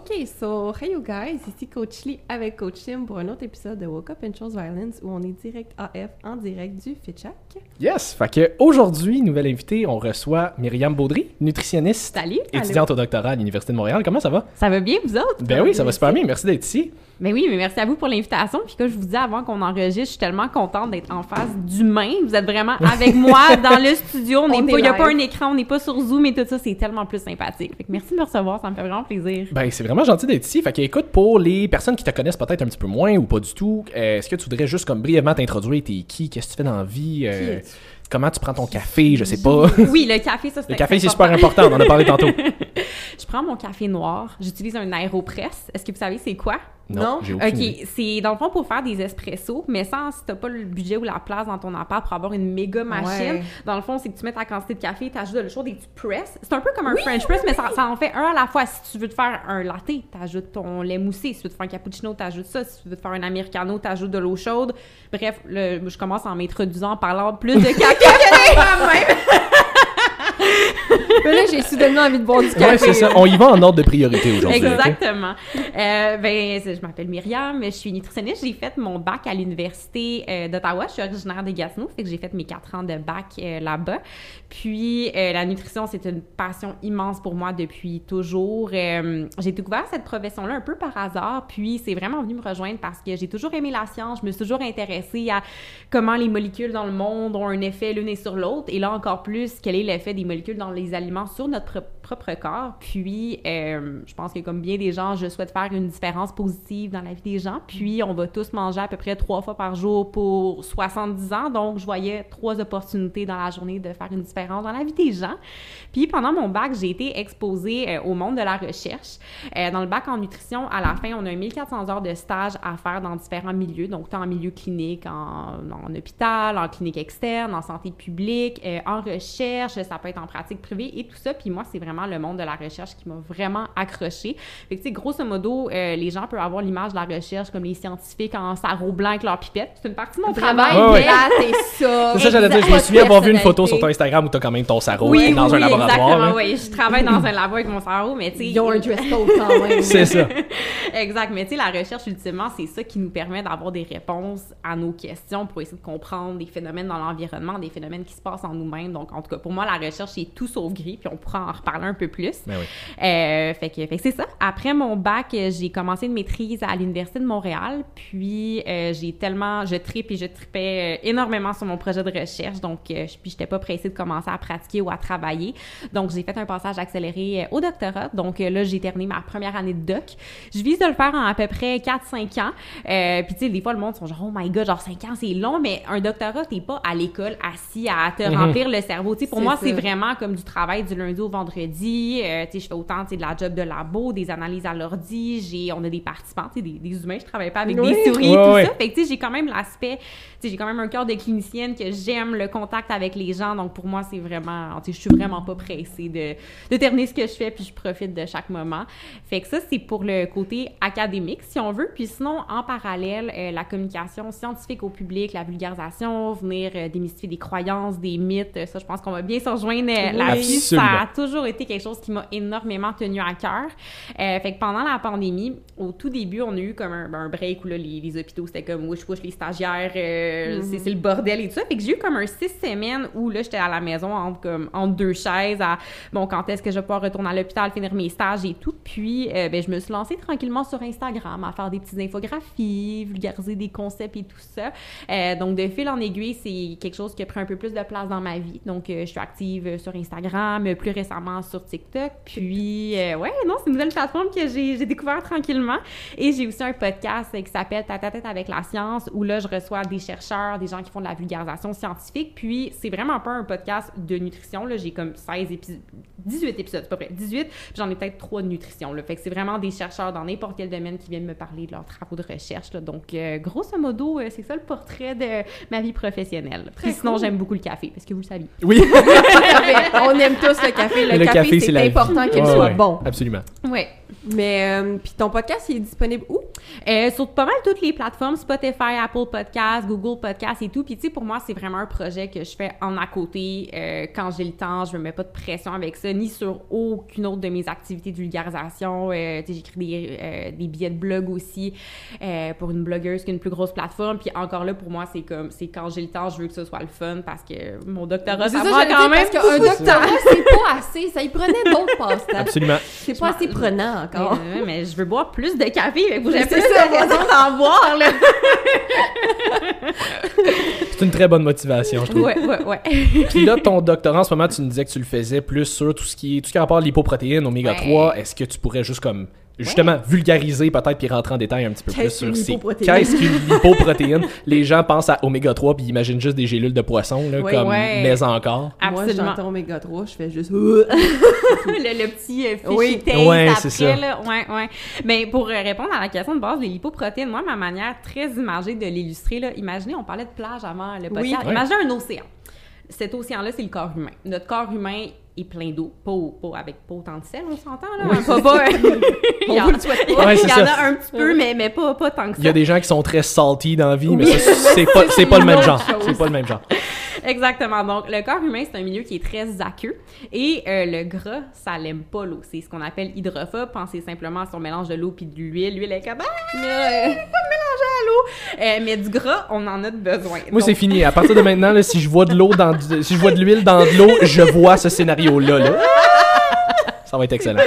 OK, so, hey you guys, ici Coach Lee avec Coach Tim pour un autre épisode de Woke Up and Chose Violence où on est direct AF en direct du Fitchak. Yes! Fait que aujourd'hui, nouvelle invitée, on reçoit Myriam Baudry, nutritionniste, Salut! étudiante au doctorat à l'Université de Montréal. Comment ça va? Ça va bien, vous autres? Ben oui, ça va super bien. Merci d'être ici. Ben oui, mais merci à vous pour l'invitation. Puis comme je vous dis avant qu'on enregistre, je suis tellement contente d'être en face d'humains. Vous êtes vraiment avec moi dans le studio. On il n'y a pas un écran, on n'est pas sur Zoom et tout ça. C'est tellement plus sympathique. Fait que merci de me recevoir, ça me fait vraiment plaisir. Ben, c'est vraiment gentil d'être ici. Fait que, écoute, pour les personnes qui te connaissent peut-être un petit peu moins ou pas du tout, euh, est-ce que tu voudrais juste comme brièvement t'introduire? T'es qui? Qu'est-ce que tu fais dans la vie? Euh, comment tu prends ton café? Je sais pas. Oui, le café, ça c'est Le café, c'est super important. On en a parlé tantôt. Je prends mon café noir. J'utilise un aéropress. Est-ce que vous savez c'est quoi? Non. j'ai aucune OK, c'est dans le fond pour faire des espressos, mais sans si t'as pas le budget ou la place dans ton appart pour avoir une méga machine. Ouais. Dans le fond, c'est que tu mets ta quantité de café, t'ajoutes de l'eau chaude et tu presses. C'est un peu comme un French press, mais ça, ça en fait un à la fois. Si tu veux te faire un latte, t'ajoutes ton lait moussé. Si tu veux te faire un cappuccino, t'ajoutes ça. Si tu veux te faire un americano, t'ajoutes de l'eau chaude. Bref, le- je commence en m'introduisant en parlant plus de café que moi-même. Mais là, j'ai soudainement envie de boire du café. Ouais, c'est ça. On y va en ordre de priorité aujourd'hui. Exactement. Euh, ben, je m'appelle Myriam, je suis nutritionniste. J'ai fait mon bac à l'Université euh, d'Ottawa. Je suis originaire de Gatineau, fait que j'ai fait mes quatre ans de bac euh, là-bas. Puis, euh, la nutrition, c'est une passion immense pour moi depuis toujours. Euh, j'ai découvert cette profession-là un peu par hasard, puis c'est vraiment venu me rejoindre parce que j'ai toujours aimé la science. Je me suis toujours intéressée à comment les molécules dans le monde ont un effet l'une et sur l'autre. Et là, encore plus, quel est l'effet des molécules dans les aliments sur notre pro- propre corps. Puis, euh, je pense que comme bien des gens, je souhaite faire une différence positive dans la vie des gens. Puis, on va tous manger à peu près trois fois par jour pour 70 ans. Donc, je voyais trois opportunités dans la journée de faire une différence dans la vie des gens. Puis, pendant mon bac, j'ai été exposée euh, au monde de la recherche. Euh, dans le bac en nutrition, à la fin, on a 1400 heures de stage à faire dans différents milieux. Donc, tant en milieu clinique, en, hôpital, en clinique externe, en santé publique, en recherche, ça peut être en pratique privée et tout ça. Puis moi, c'est vraiment le monde de la recherche qui m'a vraiment accroché. Fait que, tu sais, grosso modo, euh, les gens peuvent avoir l'image de la recherche comme les scientifiques en sarrau blanc avec leur pipette. C'est une partie de mon Vraiment, travail. Mais- plate et ça. C'est ça, j'allais dire. Je me souviens avoir vu une photo sur ton. Instagram où t'as quand même ton sarreau Oui, dans oui, un oui, laboratoire. exactement, là. oui. Je travaille dans un labo avec mon cerveau, mais tu sais... Ils ont un dress code quand même. C'est ça. exact. Mais tu sais, la recherche, ultimement, c'est ça qui nous permet d'avoir des réponses à nos questions pour essayer de comprendre des phénomènes dans l'environnement, des phénomènes qui se passent en nous-mêmes. Donc, en tout cas, pour moi, la recherche, c'est tout sauf gris, puis on pourra en reparler un peu plus. Ben oui. Euh, fait que, fait que c'est ça. Après mon bac, j'ai commencé une maîtrise à l'Université de Montréal. Puis, euh, j'ai tellement... Je tripe et je tripais euh, énormément sur mon projet de recherche. Donc, euh, je- puis, j'étais pas pressée de commencer à pratiquer ou à travailler. Donc, j'ai fait un passage accéléré euh, au doctorat. Donc, euh, là, j'ai terminé ma première année de doc. Je vise de le faire en à peu près 4-5 ans. Euh, puis, tu sais, des fois, le monde sont genre, oh my god, genre 5 ans, c'est long. Mais un doctorat, t'es pas à l'école assis à te Mhm. remplir le cerveau. Tu sais, pour C'est moi, ça. c'est vraiment comme du travail du lundi au vendredi. Euh, tu sais, je fais autant, tu sais, de la job de labo, des analyses à l'ordi. J'ai, on a des participants, tu sais, des, des humains. Je travaille pas avec Oui. des souris tout ouais. ça. Fait que, tu sais, j'ai quand même l'aspect, tu sais, j'ai quand même un cœur de clinicienne que j'aime le contact avec les gens. Donc, pour moi, c'est vraiment, tu sais, je suis vraiment pas pressée de, de terminer ce que je fais puis je profite de chaque moment. Fait que ça, c'est pour le côté académique, si on veut. Puis sinon, en parallèle, euh, la communication scientifique au public, la vulgarisation, venir euh, démystifier des croyances, des mythes, euh, ça, je pense qu'on va bien se rejoindre euh, Ça a toujours été quelque chose qui m'a énormément tenu à cœur. Euh, fait que pendant la pandémie, au tout début, on a eu comme un, un break où là, les, les hôpitaux, c'était comme wesh les stagiaires, euh, c'est- c'est le bordel et tout ça. Fait que j'ai eu comme un six semaines où là, j'étais à la maison entre, comme, entre deux chaises à bon, quand est-ce que je vais pouvoir retourner à l'hôpital, finir mes stages et tout. Puis, euh, ben, je me suis lancée tranquillement sur Instagram à faire des petites infographies, vulgariser des concepts et tout ça. Euh, donc, de fil en aiguille, c'est quelque chose qui a pris un peu plus de place dans ma vie. Donc, euh, je suis active sur Instagram, euh, plus récemment sur TikTok. Puis, euh, ouais, non, c'est une nouvelle plateforme que j'ai découvert tranquillement. Et j'ai aussi un podcast euh, qui s'appelle Tête à tête avec la science, où là, je reçois des chercheurs, des gens qui font de la vulgarisation scientifique. Puis, c'est vraiment pas un podcast de nutrition. Là, j'ai comme 16 épisodes, 18 épisodes, c'est pas vrai, 18. Puis j'en ai peut-être 3 de nutrition. Là. Fait que c'est vraiment des chercheurs dans n'importe quel domaine qui viennent me parler de leurs travaux de recherche. là. Donc, euh, grosso modo, euh, c'est ça le portrait de ma vie professionnelle. Puis sinon, cool. j'aime beaucoup le café, parce que vous le saviez. Oui. On aime tous le café. Le, Le café, c'est la c'est vie. important qu'il Ouais, soit ouais. bon. Absolument. Ouais. Mais, euh, puis ton podcast, il est disponible où? Euh, sur pas mal toutes les plateformes, Spotify, Apple Podcasts, Google Podcasts et tout. Puis tu sais, pour moi, c'est vraiment un projet que je fais en à côté euh, quand j'ai le temps. Je me mets pas de pression avec ça, ni sur aucune autre de mes activités de vulgarisation. Euh, tu sais, j'écris des, euh, des billets de blog aussi euh, pour une blogueuse qui a une plus grosse plateforme. Puis encore là, pour moi, c'est comme, c'est quand j'ai le temps, je veux que ce soit le fun parce que mon doctorat, C'est ça, ça, prend quand même parce qu'un doctorat, c'est pas assez. Ça y prenait d'autres passe-temps. Absolument. C'est pas assez prenant encore. Mais, mais je veux boire plus de café, vous c'est ça. raison d'en boire, là. C'est une très bonne motivation, je trouve. Ouais, ouais, ouais. Puis là, ton doctorat, en ce moment, tu nous disais que tu le faisais plus sur tout ce qui est, tout ce qui a rapport à l'hypoprotéine, oméga Ouais. 3. Est-ce que tu pourrais juste comme justement vulgariser peut-être puis rentrer en détail un petit peu plus Qu'est-ce sur c'est- qu'est-ce qu'une lipoprotéine Les gens pensent à oméga 3 puis ils imaginent juste des gélules de poisson là, comme ouais. mais encore. Moi, Absolument. j'entends oméga 3, je fais juste. le, le petit euh, Oui. Ouais, après, c'est ça. là. Ouais, ouais. Mais pour euh, répondre à la question de base des lipoprotéines, moi, ma manière très imagée de l'illustrer, là, imaginez, on parlait de plage avant le podcast. Oui. Ouais. Imaginez un océan. Cet océan-là, c'est le corps humain. Notre corps humain plein d'eau. Pas, pas avec pas autant de sel, on s'entend, là. Oui, Hein, pas, pas, il y en, vous le souhaite il y pas. Ouais, c'est en ça. a un petit peu, mais, mais pas, pas tant que ça. Il y a des gens qui sont très salty dans la vie, mais Oui. c'est pas c'est pas le même genre. C'est pas le même genre. Exactement. Donc, le corps humain, c'est un milieu qui est très aqueux. Et euh, le gras, ça l'aime pas l'eau. C'est ce qu'on appelle hydrophobe. Pensez simplement à son mélange de l'eau puis de l'huile. L'huile est comme, ah, Ouais. Euh, mais du gras, on en a besoin. Moi, Donc, c'est fini. À partir de maintenant, là, si je vois de l'eau dans du- si je vois de l'huile dans de l'eau, je vois ce scénario-là. là. Ça va être excellent.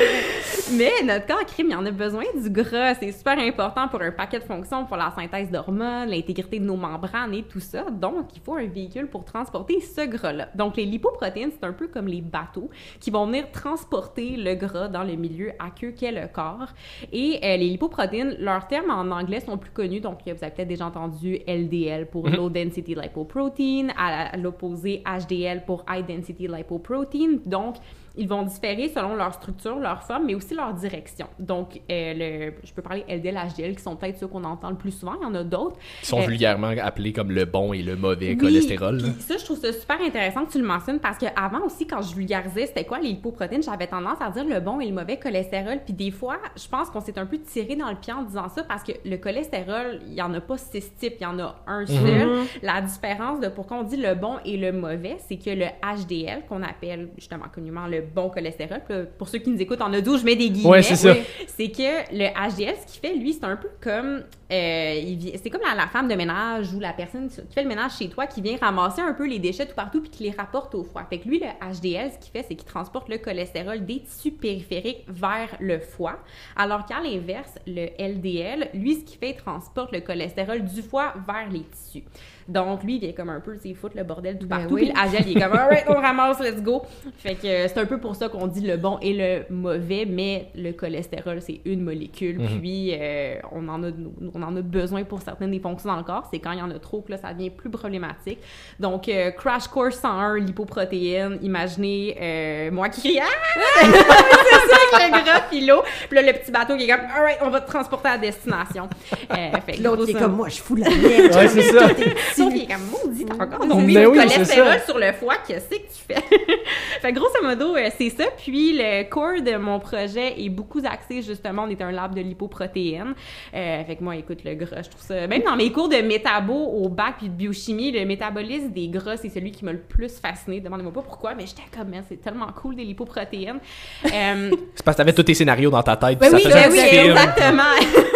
Mais notre corps crime, il en a besoin du gras. C'est super important pour un paquet de fonctions, pour la synthèse d'hormones, l'intégrité de nos membranes et tout ça. Donc, il faut un véhicule pour transporter ce gras-là. Donc, les lipoprotéines, c'est un peu comme les bateaux qui vont venir transporter le gras dans le milieu aqueux qu'est le corps. Et euh, les lipoprotéines, leurs termes en anglais sont plus connus. Donc, vous avez peut-être déjà entendu LDL pour Low Density Lipoprotein, à, à l'opposé HDL pour High Density Lipoprotein. Donc, ils vont différer selon leur structure, leur forme, mais aussi leur direction. Donc, euh, le, je peux parler LDL, HDL, qui sont peut-être ceux qu'on entend le plus souvent. Il y en a d'autres. Ils sont Euh, vulgairement appelés comme le bon et le mauvais Oui, cholestérol. là. ça, je trouve ça super intéressant que tu le mentionnes parce qu'avant aussi, quand je vulgarisais c'était quoi les lipoprotéines, j'avais tendance à dire le bon et le mauvais cholestérol. Puis des fois, je pense qu'on s'est un peu tiré dans le pied en disant ça parce que le cholestérol, il y en a pas six types, il y en a un seul. La différence de pourquoi on dit le bon et le mauvais, c'est que le HDL, qu'on appelle justement communément le bon cholestérol, pour ceux qui nous écoutent en audio, je mets des guillemets. Ouais, c'est ça. C'est que le HDL, ce qu'il fait, lui, c'est un peu comme. euh, c'est comme la, la femme de ménage ou la personne qui fait le ménage chez toi qui vient ramasser un peu les déchets tout partout puis qui les rapporte au foie. Fait que lui, le HDL, ce qu'il fait, c'est qu'il transporte le cholestérol des tissus périphériques vers le foie. Alors qu'à l'inverse, le LDL, lui, ce qu'il fait, il transporte le cholestérol du foie vers les tissus. Donc, lui, il vient comme un peu, tu sais, foutre le bordel tout Ben partout. oui. Puis il est comme, alright, on ramasse, let's go. Fait que euh, c'est un peu pour ça qu'on dit le bon et le mauvais, mais le cholestérol, c'est une molécule. Mhm. Puis, euh, on, en a, on en a besoin pour certaines des fonctions dans le corps. C'est quand il y en a trop que là, ça devient plus problématique. Donc, euh, Crash Course 101, lipoprotéines. Imaginez euh, moi qui crie, ah! c'est ça, avec le gras puis l'eau. Puis là, le petit bateau qui est comme, alright, on va te transporter à destination. Euh, L'autre qui est comme moi, je fous la merde. Ouais, c'est ça. Sauf qu'il est comme maudit, t'as encore C'est donc ça. du oui, c'est cholestérol ça. sur le foie, qu'est-ce que tu fais? fait que grosso modo, euh, c'est ça. Puis le core de mon projet est beaucoup axé, justement, on est un lab de lipoprotéines. Euh, fait que moi, écoute, le gras, je trouve ça... Même dans mes cours de métabo au bac puis de biochimie, le métabolisme des gras, c'est celui qui m'a le plus fasciné. Demandez-moi pas pourquoi, mais j'étais comme, c'est tellement cool des lipoprotéines. Euh, C'est parce que t'avais tous tes scénarios dans ta tête. Ben puis oui, ça faisait ben oui, film. exactement.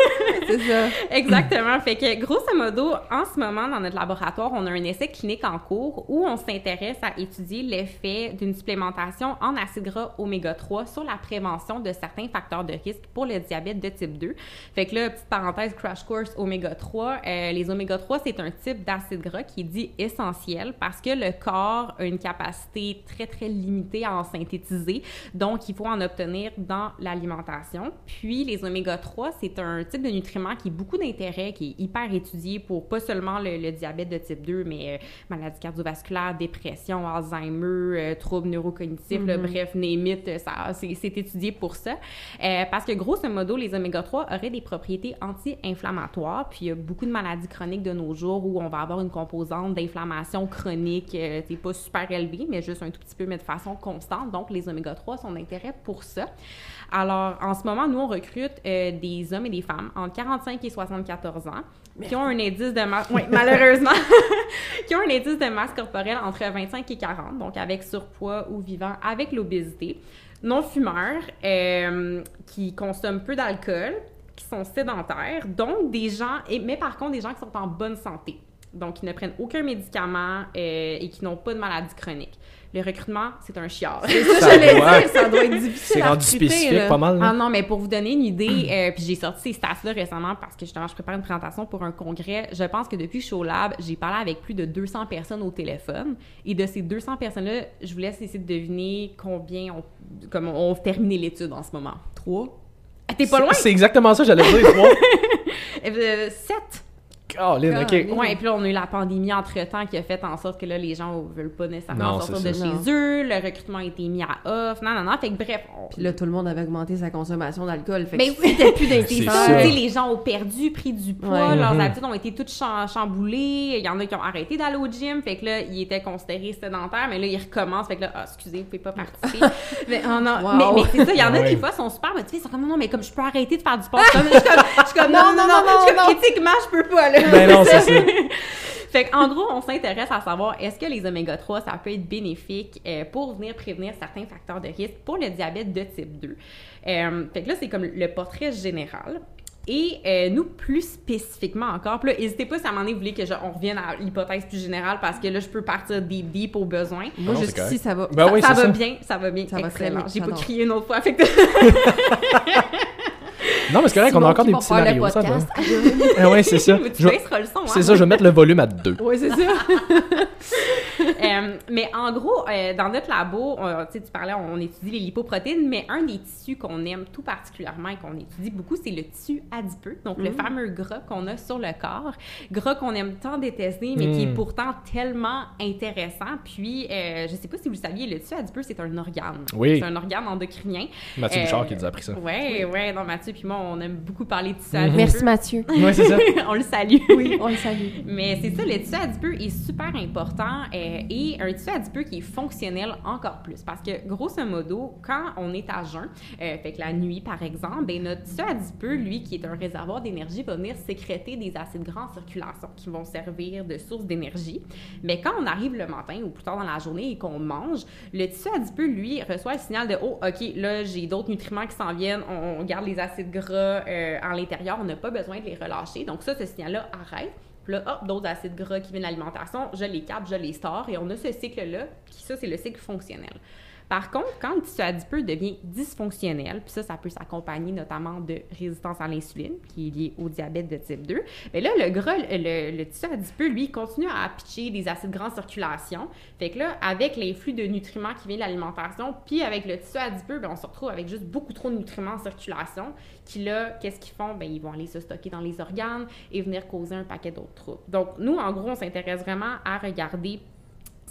C'est ça. Exactement. Fait que, grosso modo, en ce moment, dans notre laboratoire, on a un essai clinique en cours où on s'intéresse à étudier l'effet d'une supplémentation en acide gras oméga 3 sur la prévention de certains facteurs de risque pour le diabète de type 2. Fait que là, petite parenthèse, crash course oméga 3. euh, les oméga 3, c'est un type d'acide gras qui est dit essentiel parce que le corps a une capacité très, très limitée à en synthétiser. Donc, il faut en obtenir dans l'alimentation. Puis, les oméga 3, c'est un type de qui a beaucoup d'intérêt, qui est hyper étudié pour pas seulement le, le diabète de type 2, mais euh, maladie cardiovasculaire, dépression, Alzheimer, euh, troubles neurocognitifs, là, bref, name it, euh, ça, c'est, étudié pour ça. Euh, parce que grosso modo, les oméga 3 auraient des propriétés anti-inflammatoires, puis il y a beaucoup de maladies chroniques de nos jours où on va avoir une composante d'inflammation chronique, euh, c'est pas super élevée, mais juste un tout petit peu, mais de façon constante. Donc, les oméga 3 sont d'intérêt pour ça. Alors, en ce moment, nous, on recrute euh, des hommes et des femmes entre 45 et 74 ans qui ont un indice de masse, oui, malheureusement, qui ont un indice de masse corporelle entre 25 et 40, donc avec surpoids ou vivant avec l'obésité, non fumeurs, euh, qui consomment peu d'alcool, qui sont sédentaires, donc des gens, et, mais par contre des gens qui sont en bonne santé, donc qui ne prennent aucun médicament euh, et qui n'ont pas de maladie chronique. Le recrutement, c'est un chiard. C'est ça, Ça j'allais doit- dire, ça doit être difficile C'est rendu spécifique, là. pas mal. là. Ah non, mais pour vous donner une idée, euh, puis j'ai sorti ces stats-là récemment parce que justement, je prépare une présentation pour un congrès. Je pense que depuis Show Lab, j'ai parlé avec plus de 200 personnes au téléphone. Et de ces 200 personnes-là, je vous laisse essayer de deviner combien ont, comme ont terminé l'étude en ce moment. Trois? Ah, T'es pas loin? C'est exactement ça, j'allais dire. Trois. Euh, sept. Caroline, ok. Et puis là, on a eu la pandémie entre-temps qui a fait en sorte que là, les gens veulent pas nécessairement Non, sortir de ça. chez Non. eux. Le recrutement a été mis à off. Non, non, non. Fait que bref. on- Puis là, tout le monde avait augmenté sa consommation d'alcool. Fait Mais que oui, c'était plus les gens ont perdu, pris du poids, Ouais. leurs Mhm. habitudes ont été toutes cham- chamboulées. Il y en a qui ont arrêté d'aller au gym, fait que là, ils étaient considérés sédentaires, mais là, ils recommencent, fait que là, ah, excusez, vous pouvez pas participer. mais oh non, Wow. mais, mais c'est ça, il y en a Ouais. des fois, ils sont super motivés, ils sont comme, non, non, mais comme je peux arrêter de faire du sport, je suis comme, je suis comme, je suis comme, non, non, non, je suis comme, éthiquement, je. Ben non, c'est ça. Fait qu'en gros, on s'intéresse à savoir est-ce que les oméga 3, ça peut être bénéfique euh, pour venir prévenir certains facteurs de risque pour le diabète de type 2. Euh, fait que là, c'est comme le portrait général. Et euh, nous, plus spécifiquement encore, puis là, n'hésitez pas si à un moment donné, vous voulez que je- on revienne à l'hypothèse plus générale parce que là, je peux partir deep deep au besoin. Moi, Non, c'est jusqu'ici, correct. ça va. Ben oui, ça c'est va ça. bien, ça va bien, Ça va très excellent. bien, J'ai pas crié une autre fois. Fait que Non, mais c'est correct, on a encore des petits le scénarios. Ça podcast. Ah ouais, c'est ça. Je- son. hein. C'est ça, je vais mettre le volume à deux. Oui, c'est ça. Euh, mais en gros, euh, dans notre labo, on- tu sais, tu parlais, on étudie les lipoprotéines, mais un des tissus qu'on aime tout particulièrement et qu'on étudie beaucoup, c'est le tissu adipeux, donc le fameux gras qu'on a sur le corps, gras qu'on aime tant détester, mais qui est Mm. pourtant tellement intéressant. Puis, euh, je sais pas si vous le saviez, le tissu adipeux, c'est un organe. Oui. C'est un organe endocrinien. Mathieu Euh, Bouchard qui nous a appris ça. Ouais, ouais, non, Mathieu puis moi, on aime beaucoup parler de tissu Mhm. adipeux. Merci, Mathieu. Ouais, c'est ça. on le salue. Oui, on le salue. Mais c'est ça, le tissu adipeux est super important et un tissu adipeux qui est fonctionnel encore plus. Parce que, grosso modo, quand on est à jeun, euh, fait que la nuit par exemple, ben, notre tissu adipeux, lui, qui est un réservoir d'énergie, va venir sécréter des acides gras en circulation qui vont servir de source d'énergie. Mais quand on arrive le matin ou plus tard dans la journée et qu'on mange, le tissu adipeux, lui, reçoit le signal de Oh, OK, là, j'ai d'autres nutriments qui s'en viennent, on, garde les acides gras euh, en l'intérieur, on n'a pas besoin de les relâcher. Donc, ça, ce signal-là arrête. Puis là, hop, d'autres acides gras qui viennent de l'alimentation, je les capte, je les sors, et on a ce cycle-là, qui ça, c'est le cycle fonctionnel. Par contre, quand le tissu adipeux devient dysfonctionnel, puis ça, ça peut s'accompagner notamment de résistance à l'insuline, qui est liée au diabète de type 2, mais là, le gras, le, tissu adipeux, lui, continue à pitcher des acides gras en circulation. Fait que là, avec l'influx de nutriments qui vient de l'alimentation, puis avec le tissu adipeux, ben, on se retrouve avec juste beaucoup trop de nutriments en circulation, qui là, qu'est-ce qu'ils font? Ben, ils vont aller se stocker dans les organes et venir causer un paquet d'autres troubles. Donc, nous, en gros, on s'intéresse vraiment à regarder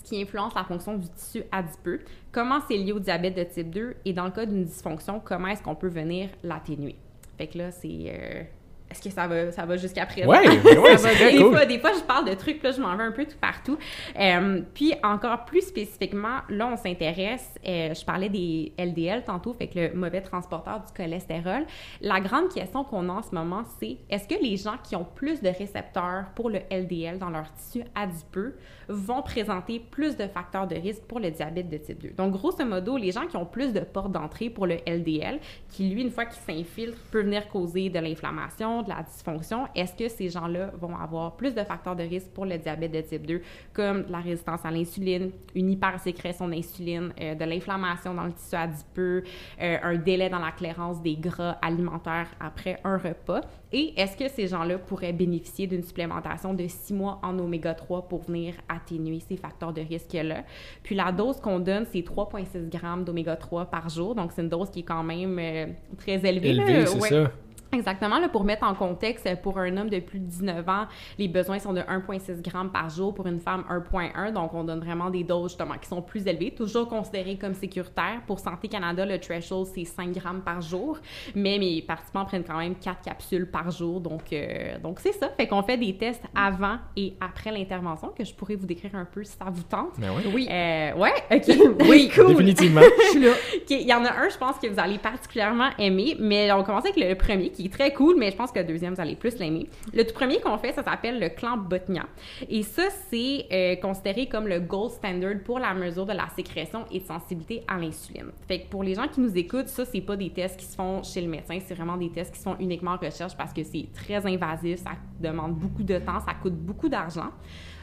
qui influence la fonction du tissu adipeux, comment c'est lié au diabète de type 2 et dans le cas d'une dysfonction, comment est-ce qu'on peut venir l'atténuer? Fait que là, c'est... euh, Est-ce que ça va, ça va jusqu'à présent? Mais ouais, c'est très des, cool. fois, des fois, je parle de trucs, là, je m'en vais un peu tout partout. Euh, puis, encore plus spécifiquement, là, on s'intéresse, euh, je parlais des LDL tantôt, fait que le mauvais transporteur du cholestérol. La grande question qu'on a en ce moment, c'est est-ce que les gens qui ont plus de récepteurs pour le LDL dans leur tissu adipeux vont présenter plus de facteurs de risque pour le diabète de type 2? Donc, grosso modo, les gens qui ont plus de portes d'entrée pour le LDL, qui, lui, une fois qu'il s'infiltre, peut venir causer de l'inflammation, de la dysfonction, est-ce que ces gens-là vont avoir plus de facteurs de risque pour le diabète de type 2, comme la résistance à l'insuline, une hypersécrétion d'insuline, euh, de l'inflammation dans le tissu adipeux, euh, un délai dans la clairance des gras alimentaires après un repas? Et est-ce que ces gens-là pourraient bénéficier d'une supplémentation de 6 mois en oméga 3 pour venir atténuer ces facteurs de risque-là? Puis la dose qu'on donne, c'est 3,6 grammes d'oméga 3 par jour, donc c'est une dose qui est quand même euh, très élevée. là. Élevé, c'est Ouais. ça. Exactement. Là, pour mettre en contexte, pour un homme de plus de 19 ans, les besoins sont de 1,6 g par jour. Pour une femme, 1,1. Donc, on donne vraiment des doses justement qui sont plus élevées, toujours considérées comme sécuritaires. Pour Santé Canada, le threshold, c'est 5 g par jour. Mais mes participants prennent quand même 4 capsules par jour. Donc, euh, donc c'est ça. Fait qu'on fait des tests avant et après l'intervention que je pourrais vous décrire un peu si ça vous tente. Mais ouais. Oui. Euh, ouais, OK. Oui, cool. Définitivement. Je suis là. OK, Il y en a un, je pense que vous allez particulièrement aimer, mais on commence avec le premier qui très cool, mais je pense que le deuxième, vous allez plus l'aimer. Le tout premier qu'on fait, ça s'appelle le clan Botnia. Et ça, c'est euh, considéré comme le gold standard pour la mesure de la sécrétion et de sensibilité à l'insuline. Fait que pour les gens qui nous écoutent, ça, c'est pas des tests qui se font chez le médecin, c'est vraiment des tests qui se font uniquement en recherche parce que c'est très invasif, ça demande beaucoup de temps, ça coûte beaucoup d'argent.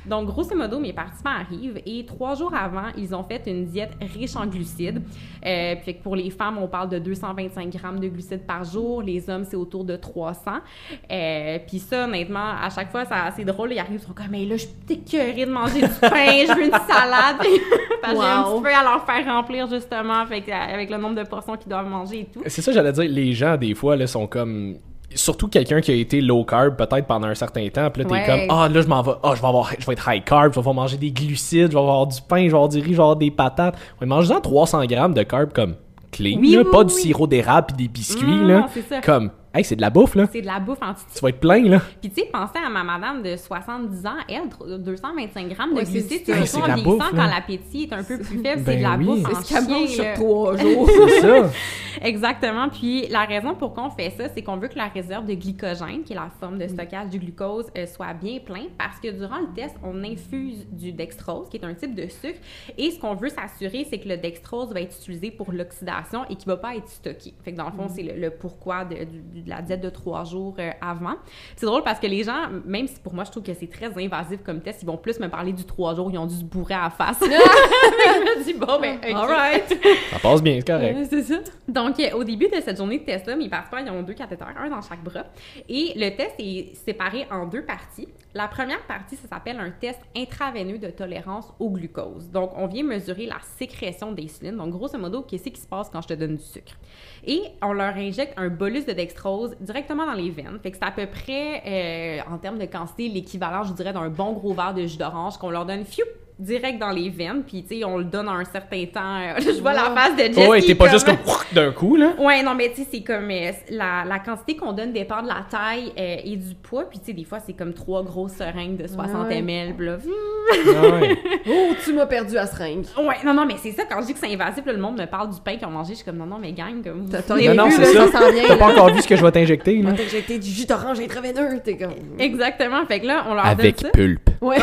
Donc, grosso modo, mes participants arrivent et trois jours avant, ils ont fait une diète riche en glucides. Euh, puis fait que pour les femmes, on parle de 225 grammes de glucides par jour. Les hommes, c'est autour de 300. Euh, puis ça, honnêtement, à chaque fois, c'est drôle. Ils arrivent, ils sont comme, mais là, je suis écœurée de manger du pain, je veux une salade. Parce que j'ai un Wow. petit peu à leur faire remplir, justement, fait avec le nombre de portions qu'ils doivent manger et tout. C'est ça, j'allais dire. Les gens, des fois, là, sont comme. Surtout quelqu'un qui a été low carb peut-être pendant un certain temps, puis là t'es Ouais. comme ah là je m'en vais ah je vais avoir je vais être high carb, je vais avoir manger des glucides, je vais avoir du pain, je vais avoir du riz, je vais avoir des patates. Ouais, mange-en 300 grammes de carb comme clean, Oui, là, oui, pas oui, du sirop d'érable puis des biscuits là, comme hey c'est de la bouffe là, C'est de la bouffe en tu vas être plein là. Puis tu sais, pensez à ma madame de 70 ans, elle, tr- 225 grammes de Ouais, glucides, c'est Hey, en la vieillissant bouffe, quand l'appétit est un peu plus faible, c'est Ben de la oui. bouffe C'est en ce qu'elle mange chien, sur trois jours? C'est ça. Exactement. Puis la raison pour qu'on fait ça, c'est qu'on veut que la réserve de glycogène, qui est la forme de stockage du glucose, euh, soit bien plein parce que durant le test, on infuse du dextrose, qui est un type de sucre. Et ce qu'on veut s'assurer, c'est que le dextrose va être utilisé pour l'oxydation et qu'il ne va pas être stocké. Fait que dans le fond, c'est le, le pourquoi de, du- de la diète de trois jours euh, avant. C'est drôle parce que les gens, même si pour moi, je trouve que c'est très invasif comme test, ils vont plus me parler du trois jours, ils ont dû se bourrer à la face. je me dis, bon, ben, OK. All right. Ça passe bien, c'est correct. C'est ça. Donc, euh, au début de cette journée de test-là, mes participants, ils ont deux cathéters, un dans chaque bras. Et le test est séparé en deux parties. La première partie, ça s'appelle un test intraveineux de tolérance au glucose. Donc, on vient mesurer la sécrétion d'insuline. Donc, grosso modo, qu'est-ce qui se passe quand je te donne du sucre? Et on leur injecte un bolus de dextrose directement dans les veines. Fait que c'est à peu près, euh, en termes de quantité, l'équivalent, je dirais, d'un bon gros verre de jus d'orange qu'on leur donne, fiou, direct dans les veines. Puis, tu sais, on le donne à un certain temps. Je vois la face de Jess. Oh, ouais, t'es pas juste comme d'un coup là. Ouais, non, mais tu sais, c'est comme euh, la, la quantité qu'on donne dépend de la taille euh, et du poids. Puis, tu sais, des fois, c'est comme trois grosses seringues de 60 Ouais. ml. là, ouais. Oh, tu m'as perdu à seringue. Ouais, non, non, mais c'est ça, quand je dis que c'est invasif, là, le monde me parle du pain qu'ils ont mangé. Je suis comme, non, non, mais gang, comme. T'as- Non, non, c'est ça. T'as pas encore vu ce que je vais t'injecter là. Été du jus d'orange intraveineux, t'es comme... Exactement. Fait que là, on leur Avec donne ça. pulpe. Ouais.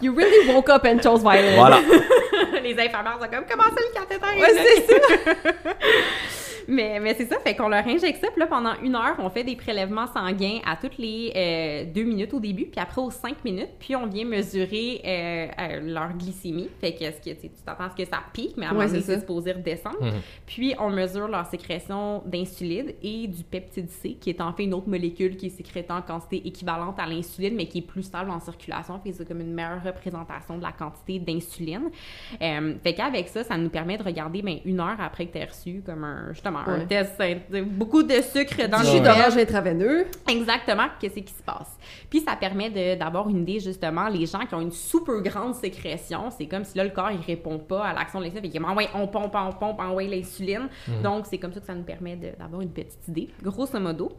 You really woke up and chose violence. Voilà. Les infirmières sont comme, comment ça le cathéter? Ouais, c'est ça. Mais, mais c'est ça, fait qu'on leur injecte ça, puis là, pendant une heure, on fait des prélèvements sanguins à toutes les euh, deux minutes au début, puis après aux cinq minutes, puis on vient mesurer euh, euh, leur glycémie. Fait que, est-ce que tu sais, tu t'attends à ce que ça pique, mais à un Ouais, c'est supposé redescendre. Mhm. Puis on mesure leur sécrétion d'insuline et du peptide C, qui est en fait une autre molécule qui est sécrétée en quantité équivalente à l'insuline, mais qui est plus stable en circulation. Fait que c'est comme une meilleure représentation de la quantité d'insuline. Euh, fait qu'avec ça, ça nous permet de regarder ben, une heure après que tu as reçu comme un, justement, un Ouais. test, de- beaucoup de sucre dans Du le jus d'orange intraveineux. Exactement, qu'est-ce qui se passe? Puis ça permet de- d'avoir une idée, justement, les gens qui ont une super grande sécrétion, c'est comme si là, le corps, il répond pas à l'action de l'insuline, fait qu'il dit, Ah ouais, on pompe, on pompe, envoie l'insuline. Donc, c'est comme ça que ça nous permet d'avoir une petite idée, grosso modo.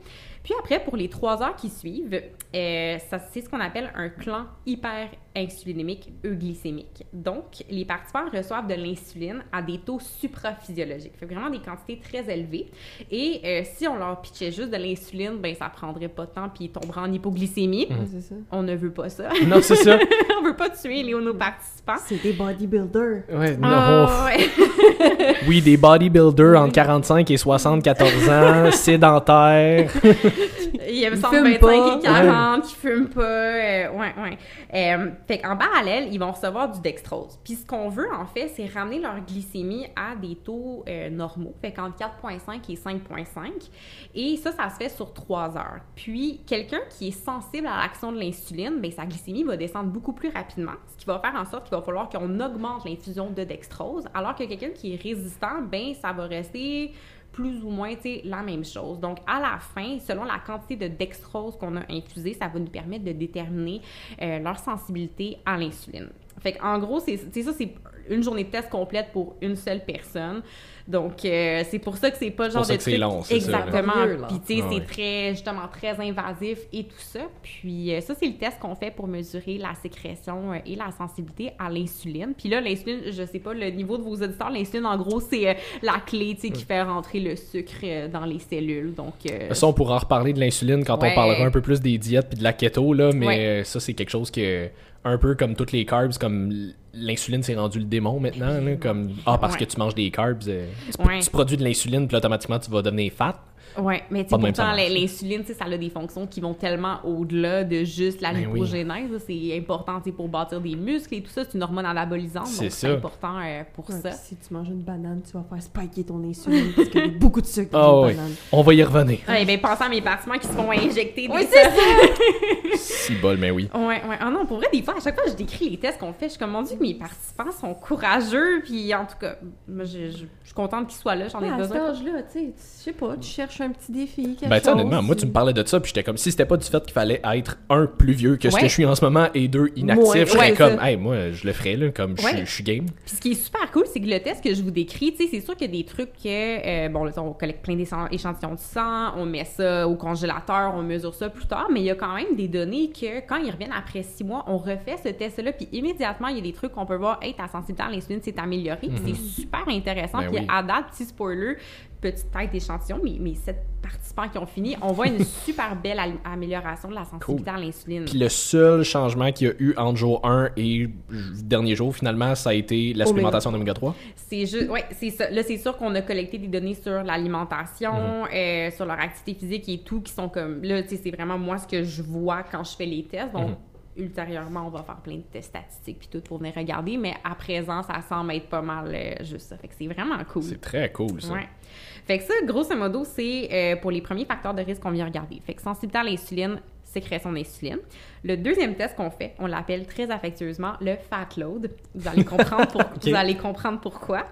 Puis après, pour les trois heures qui suivent, euh, ça, c'est ce qu'on appelle un clan hyper-insulinémique euglycémique. Donc, les participants reçoivent de l'insuline à des taux supraphysiologiques. Fait vraiment des quantités très élevées. Et euh, si on leur pitchait juste de l'insuline, ben ça prendrait pas de temps puis ils tomberaient en hypoglycémie. Ça. On ne veut pas ça. Non, c'est ça. on veut pas tuer les, nos participants. C'est des bodybuilders. Ouais, non. Ah, ouais. Oui, des bodybuilders entre 45 et 74 ans, sédentaires. Il y a Ils 125 fument pas. et 40 qui fument pas. euh, ouais, ouais. Euh, fait qu'en parallèle, ils vont recevoir du dextrose. Puis ce qu'on veut, en fait, c'est ramener leur glycémie à des taux euh, normaux. Fait qu'entre 4,5 et 5,5. Et ça, ça se fait sur 3 heures. Puis quelqu'un qui est sensible à l'action de l'insuline, ben sa glycémie va descendre beaucoup plus rapidement. Ce qui va faire en sorte qu'il va falloir qu'on augmente l'infusion de dextrose. Alors que quelqu'un qui est résistant, ben ça va rester plus ou moins, la même chose. Donc, à la fin, selon la quantité de dextrose qu'on a infusé, ça va nous permettre de déterminer euh, leur sensibilité à l'insuline. Fait en gros, c'est ça, c'est une journée de test complète pour une seule personne. Donc, euh, c'est pour ça que c'est pas le genre de truc... long, Exactement. Ça, Puis, tu sais, c'est très, justement, très invasif et tout ça. Puis, euh, ça, c'est le test qu'on fait pour mesurer la sécrétion euh, et la sensibilité à l'insuline. Puis là, l'insuline, je sais pas, le niveau de vos auditeurs, l'insuline, en gros, c'est la clé, tu sais, qui fait rentrer le sucre dans les cellules. Donc... Ça, on pourra en reparler de l'insuline quand on parlera un peu plus des diètes puis de la keto, là. Mais ça, c'est quelque chose que un peu comme toutes les carbs, comme l'insuline s'est rendu le démon maintenant, comme ah parce que tu manges des carbs, euh, tu, produis de l'insuline puis automatiquement tu vas devenir fat. Oui, mais pourtant, l'insuline, ça a des fonctions qui vont tellement au-delà de juste la ben C'est important pour bâtir des muscles et tout ça. C'est une hormone anabolisante, donc c'est important euh, pour ça. Si tu manges une banane, tu vas faire spiker ton insuline parce qu'il y a beaucoup de sucre dans oh, banane. On va y revenir. Ouais, ben, pensez à mes participants qui se font injecter des oui, c'est ça! si bol, mais oui. Ouais, ouais. Ah non, pour vrai, des fois, à chaque fois, je décris les tests qu'on fait, je suis comme, mon Dieu, mes participants sont courageux, puis en tout cas, moi, je, je, suis contente qu'ils soient là, j'en ai besoin. À cet âge-là, tu sais, je sais pas, tu cherches un petit défi, quelque ben, honnêtement, moi, tu me parlais de ça, puis j'étais comme si c'était pas du fait qu'il fallait être, un, plus vieux que ce que je suis en ce moment, et deux, inactif. je serais comme, hey, moi, je le ferais, là, comme je, suis game. Puis ce qui est super cool, c'est que le test que je vous décris, tu sais, c'est sûr qu'il y a des trucs que, euh, bon, là, on collecte plein d'échantillons de sang, on met ça au congélateur, on mesure ça plus tard, mais il y a quand même des données que, quand ils reviennent après six mois, on refait ce test-là, puis immédiatement, il y a des trucs qu'on peut voir, hey, ta sensibilité à l'insuline s'est améliorée, puis c'est mhm. super intéressant. Ben puis à date, petit spoiler, petite tête d'échantillon, mais, mais sept participants qui ont fini, on voit une super belle amélioration de la sensibilité à l'insuline. Puis le seul changement qu'il y a eu entre jour 1 et dernier jour, finalement, ça a été la supplémentation d'oméga 3? C'est juste, ouais, c'est ça. Là, c'est sûr qu'on a collecté des données sur l'alimentation, mhm. euh, sur leur activité physique et tout, qui sont comme, là, tu sais, c'est vraiment moi ce que je vois quand je fais les tests. Donc, mhm ultérieurement, on va faire plein de tests statistiques puis tout pour venir regarder, mais à présent, ça semble être pas mal euh, juste ça. Fait que c'est vraiment cool. C'est très cool, ça. Ouais. Fait que ça, grosso modo, c'est euh, pour les premiers facteurs de risque qu'on vient regarder. Fait que sensibilité à l'insuline, sécrétion d'insuline. Le deuxième test qu'on fait, on l'appelle très affectueusement le fat load. Vous allez comprendre, pour... vous allez comprendre pourquoi.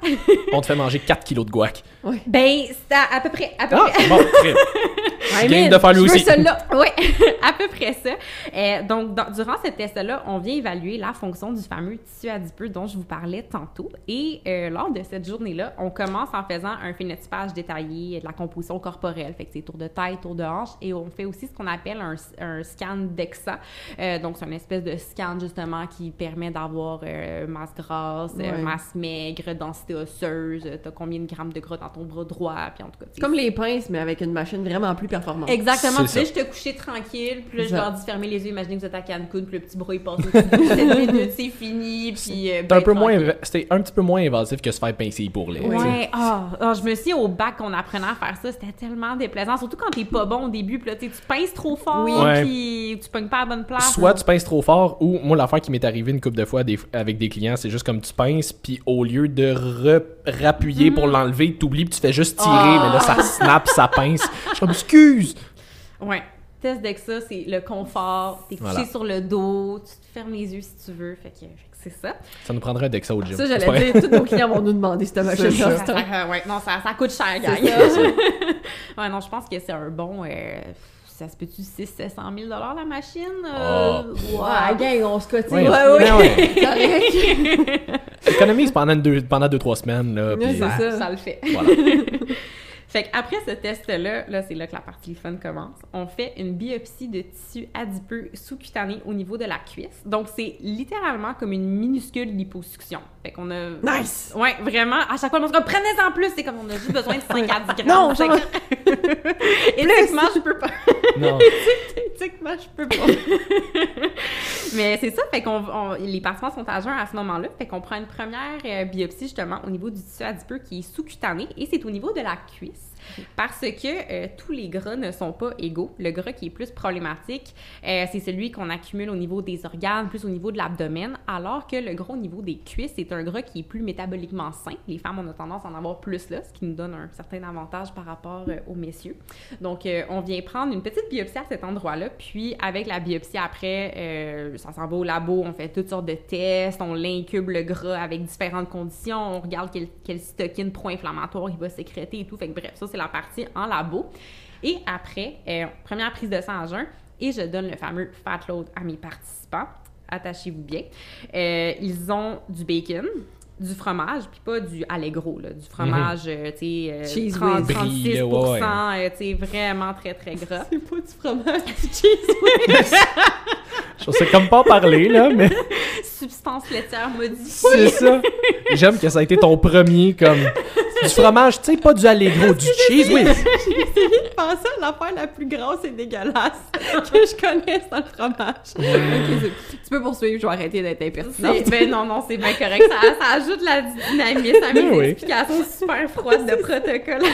on te fait manger 4 kilos de guac. Oui. Ben, c'est à, peu près. À peu ah, près. bon, I de faire lui aussi. oui, à peu près ça. Euh, donc, durant ce test-là, on vient évaluer la fonction du fameux tissu adipeux dont je vous parlais tantôt. Et euh, lors de cette journée-là, on commence en faisant un phénotypage détaillé de la composition corporelle. Fait que c'est tour de taille, tour de hanche. Et on fait aussi ce qu'on appelle un, un scan DEXA. Euh, donc, c'est une espèce de scan, justement, qui permet d'avoir euh, masse grasse, euh, masse maigre, densité osseuse, t'as combien de grammes de gras dans ton bras droit, puis en tout cas... Comme les pinces, mais avec une machine vraiment plus performante. Exactement. Puis là, je te couchais tranquille, puis là, je leur dis fermer les yeux, imaginez que vous êtes à Cancun, puis le petit bras, il passe au minutes, c'est fini, puis... C'était un peu moins... C'était un petit peu moins invasif que se faire pincer pour les... Ouais, ah, ah, je me suis au bac qu'on apprenait à faire ça, c'était tellement déplaisant, surtout quand t'es pas bon au début, puis là, tu pinces trop fort, puis tu pognes pas à bonne place. Soit tu pinces trop fort, ou moi, l'affaire qui m'est arrivée une couple de fois avec des clients, c'est juste comme tu pinces, puis au lieu de rappuyer pour mm. l'enlever, t'oublies, puis tu fais juste tirer, mais là, ça snap, ça pince. Je suis excuse! Ouais. Test d'EXA, c'est le confort. T'es couché sur le dos, tu te fermes les yeux si tu veux. Fait que, c'est ça. Ça nous prendrait un DEXA au gym. Ça, j'allais dire, tous nos clients vont nous demander cette machine-là. ouais, non, ça, ça coûte cher, gars. ouais, non, je pense que c'est un bon. Euh, ça se peut-tu 600 000 la machine? Euh, oh. Ouais, gang, on se cotise. Ouais, ouais, ouais. Économise pendant 2-3 deux, pendant deux, trois semaines. Là, puis... ça, ça, ça le fait. Voilà. Fait qu'après ce test-là, là, c'est là que la partie fun commence. On fait une biopsie de tissu adipeux sous-cutané au niveau de la cuisse. Donc, c'est littéralement comme une minuscule liposuction. Fait qu'on a. Nice! Ouais, vraiment. À chaque fois, on se dit, prenez-en plus! C'est comme on a juste besoin de 5 à 10 grammes. Non, genre... Éthiquement, je peux pas. Non. Éthiquement, je peux pas. Mais c'est ça, fait qu'on les participants sont à jeun à ce moment-là. Fait qu'on prend une première euh, biopsie justement au niveau du tissu adipeux qui est sous-cutané et c'est au niveau de la cuisse. Parce que euh, tous les gras ne sont pas égaux. Le gras qui est plus problématique, euh, c'est celui qu'on accumule au niveau des organes, plus au niveau de l'abdomen, alors que le gras au niveau des cuisses, c'est un gras qui est plus métaboliquement sain. Les femmes, ont tendance à en avoir plus là, ce qui nous donne un certain avantage par rapport euh, aux messieurs. Donc, on vient prendre une petite biopsie à cet endroit-là, puis avec la biopsie après, ça s'en va au labo, on fait toutes sortes de tests, on l'incube le gras avec différentes conditions, on regarde quelle, quelle cytokine pro-inflammatoire il va sécréter et tout. Fait que bref, ça, c'est la partie en labo. Et après, euh, première prise de sang à jeun, et je donne le fameux fat load à mes participants. Attachez-vous bien. Euh, ils ont du bacon, du fromage, puis pas du allegro, là, du fromage, euh, tu sais, euh, Cheese 30, whiz. 36 Brie, ouais. euh, tu sais, vraiment très, très gras. C'est pas du fromage, du cheese Je sais comme pas parler, là, mais Substance laitière modifiée. c'est ça. J'aime que ça a été ton premier, comme, du fromage, tu sais, pas du allegro, du cheese whiz. J'ai essayé de penser à l'affaire la plus grasse et dégueulasse que je connaisse dans le fromage. Ok, c'est- tu peux poursuivre, je vais arrêter d'être impertinente. Ben non, non, c'est bien correct. Ça, ça ajoute la dynamisme à mes Ben oui. explications super froides de protocole.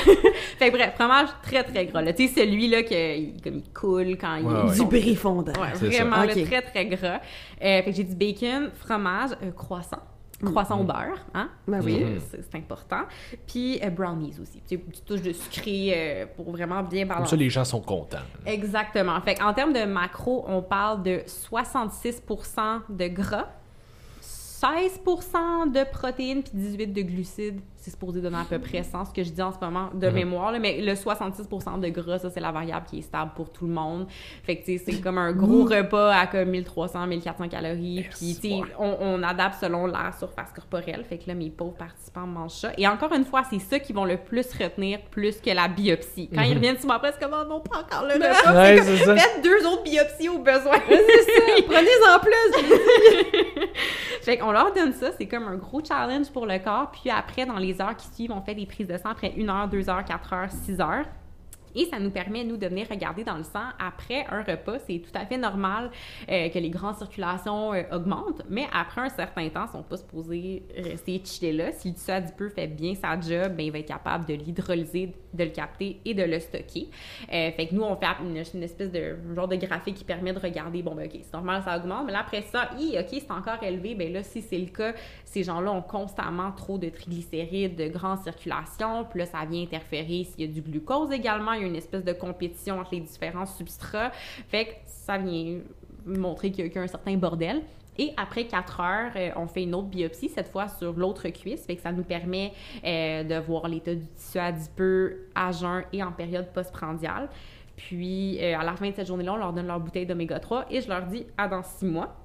fait que bref, fromage très très gras. là. Tu sais, celui-là que, il, comme il coule quand il Ouais, il ouais. Du brie fondant. Ouais, vraiment très très gras. Euh, fait que j'ai du bacon, fromage, euh, croissant. Croissant au beurre, hein? Ben oui. C'est c'est important. Puis euh, brownies aussi. Tu sais, une petite touche de sucré euh, pour vraiment bien Comme balancer. ça, les gens sont contents. Exactement. Fait en termes de macro, on parle de 66 de gras, 16% de protéines puis 18 de glucides. C'est supposé donner à peu près 100, ce que je dis en ce moment de mémoire. là. mais le 66 de gras, ça, c'est la variable qui est stable pour tout le monde. Fait que, tu sais, c'est comme un gros repas à comme 1300, 1400 calories. Puis, tu sais, ouais. on, on adapte selon la surface corporelle. Fait que là, mes pauvres participants mangent ça. Et encore une fois, c'est ça qui vont le plus retenir, plus que la biopsie. Quand ils reviennent six mois après, c'est comme, oh non, pas encore le repas. Ouais, C'est comme, c'est ça. Faites deux autres biopsies au besoin. Prenez-en plus! fait qu'on leur donne ça, c'est comme un gros challenge pour le corps. Puis après, dans les heures qui suivent, on fait des prises de sang après une heure, deux heures, quatre heures, six heures. Et ça nous permet, nous, de venir regarder dans le sang après un repas. C'est tout à fait normal euh, que les grandes circulations euh, augmentent, mais après un certain temps, ils sont pas supposés rester chillés là. Si le tissu adipeux fait bien sa job, ben, il va être capable de l'hydrolyser, de le capter et de le stocker. Euh, fait que nous, on fait une, espèce de genre de graphique qui permet de regarder, bon, ben, OK, c'est normal, ça augmente, mais là, après ça, hi, OK, c'est encore élevé. Ben là, si c'est le cas, ces gens-là ont constamment trop de triglycérides, de grande circulation, puis là, ça vient interférer s'il y a du glucose également. Une espèce de compétition entre les différents substrats. Fait que ça vient montrer qu'il y a- qu'il y a un certain bordel. Et après 4 heures, euh, on fait une autre biopsie, cette fois sur l'autre cuisse. Fait que ça nous permet euh, de voir l'état du tissu adipeux à jeun et en période postprandiale. Puis, euh, à la fin de cette journée-là, on leur donne leur bouteille d'oméga 3 et je leur dis à dans 6 mois.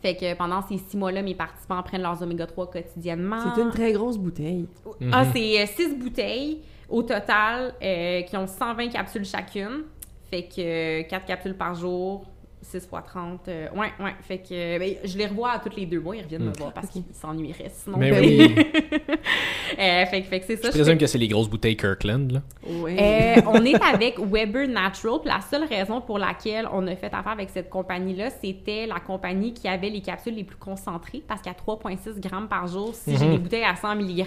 Fait que pendant ces 6 mois-là, mes participants prennent leurs oméga 3 quotidiennement. C'est une très grosse bouteille. Ah, c'est 6 bouteilles au total euh, qui ont 120 capsules chacune. Fait que 4 capsules par jour, 6 fois 30. euh, ouais, ouais. Fait que euh, ben, je les revois à tous les deux mois. Ils reviennent me voir parce qu'ils s'ennuieraient sinon. Mais Ben oui. Euh, fait, que- fait que c'est ça. Je je présume que c'est les grosses bouteilles Kirkland, là. Oui. euh, on est avec Weber Natural. Puis la seule raison pour laquelle on a fait affaire avec cette compagnie-là, c'était la compagnie qui avait les capsules les plus concentrées parce qu'à 3,6 grammes par jour, si j'ai Mhm. des bouteilles à 100 mg,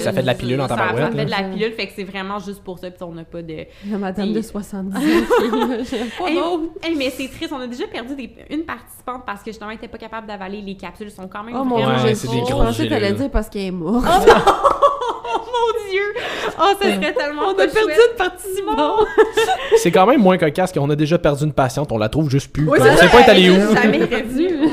ça fait de la pilule en ça, ça tabarouette, fait de la pilule, fait que c'est vraiment juste pour ça. Puis on n'a pas de. La madame de 70 ans qui j'aime pas Hey, d'autre. hey, mais c'est triste, on a déjà perdu des- une participante parce que justement, elle n'était pas capable d'avaler les capsules. Ils sont quand même Oh mon Ouais, dieu, c'est je des je pensais que t'allais dire parce qu'elle est morte. Oh mon dieu! Oh, ça serait tellement On a perdu chouette. une participante. C'est quand même moins cocasse qu'on a déjà perdu une patiente, on la trouve juste plus. Oui, c'est on sait ça, pas être allé Elle où? est Jamais.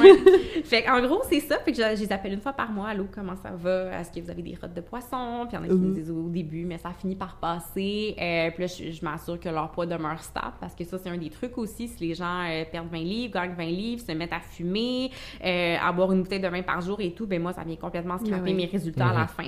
Fait en gros, c'est ça. Fait que je, je les appelle une fois par mois. Allô, comment ça va? Est-ce que vous avez des rottes de poisson? Puis il y en a qui me Mhm. disent au début, mais ça finit par passer. Euh, puis là, je, je m'assure que leur poids demeure stable parce que ça, c'est un des trucs aussi. Si les gens euh, perdent 20 livres, gagnent 20 livres, se mettent à fumer, euh, à boire une bouteille de vin par jour et tout, ben moi, ça vient complètement scraper oui. mes résultats à la fin.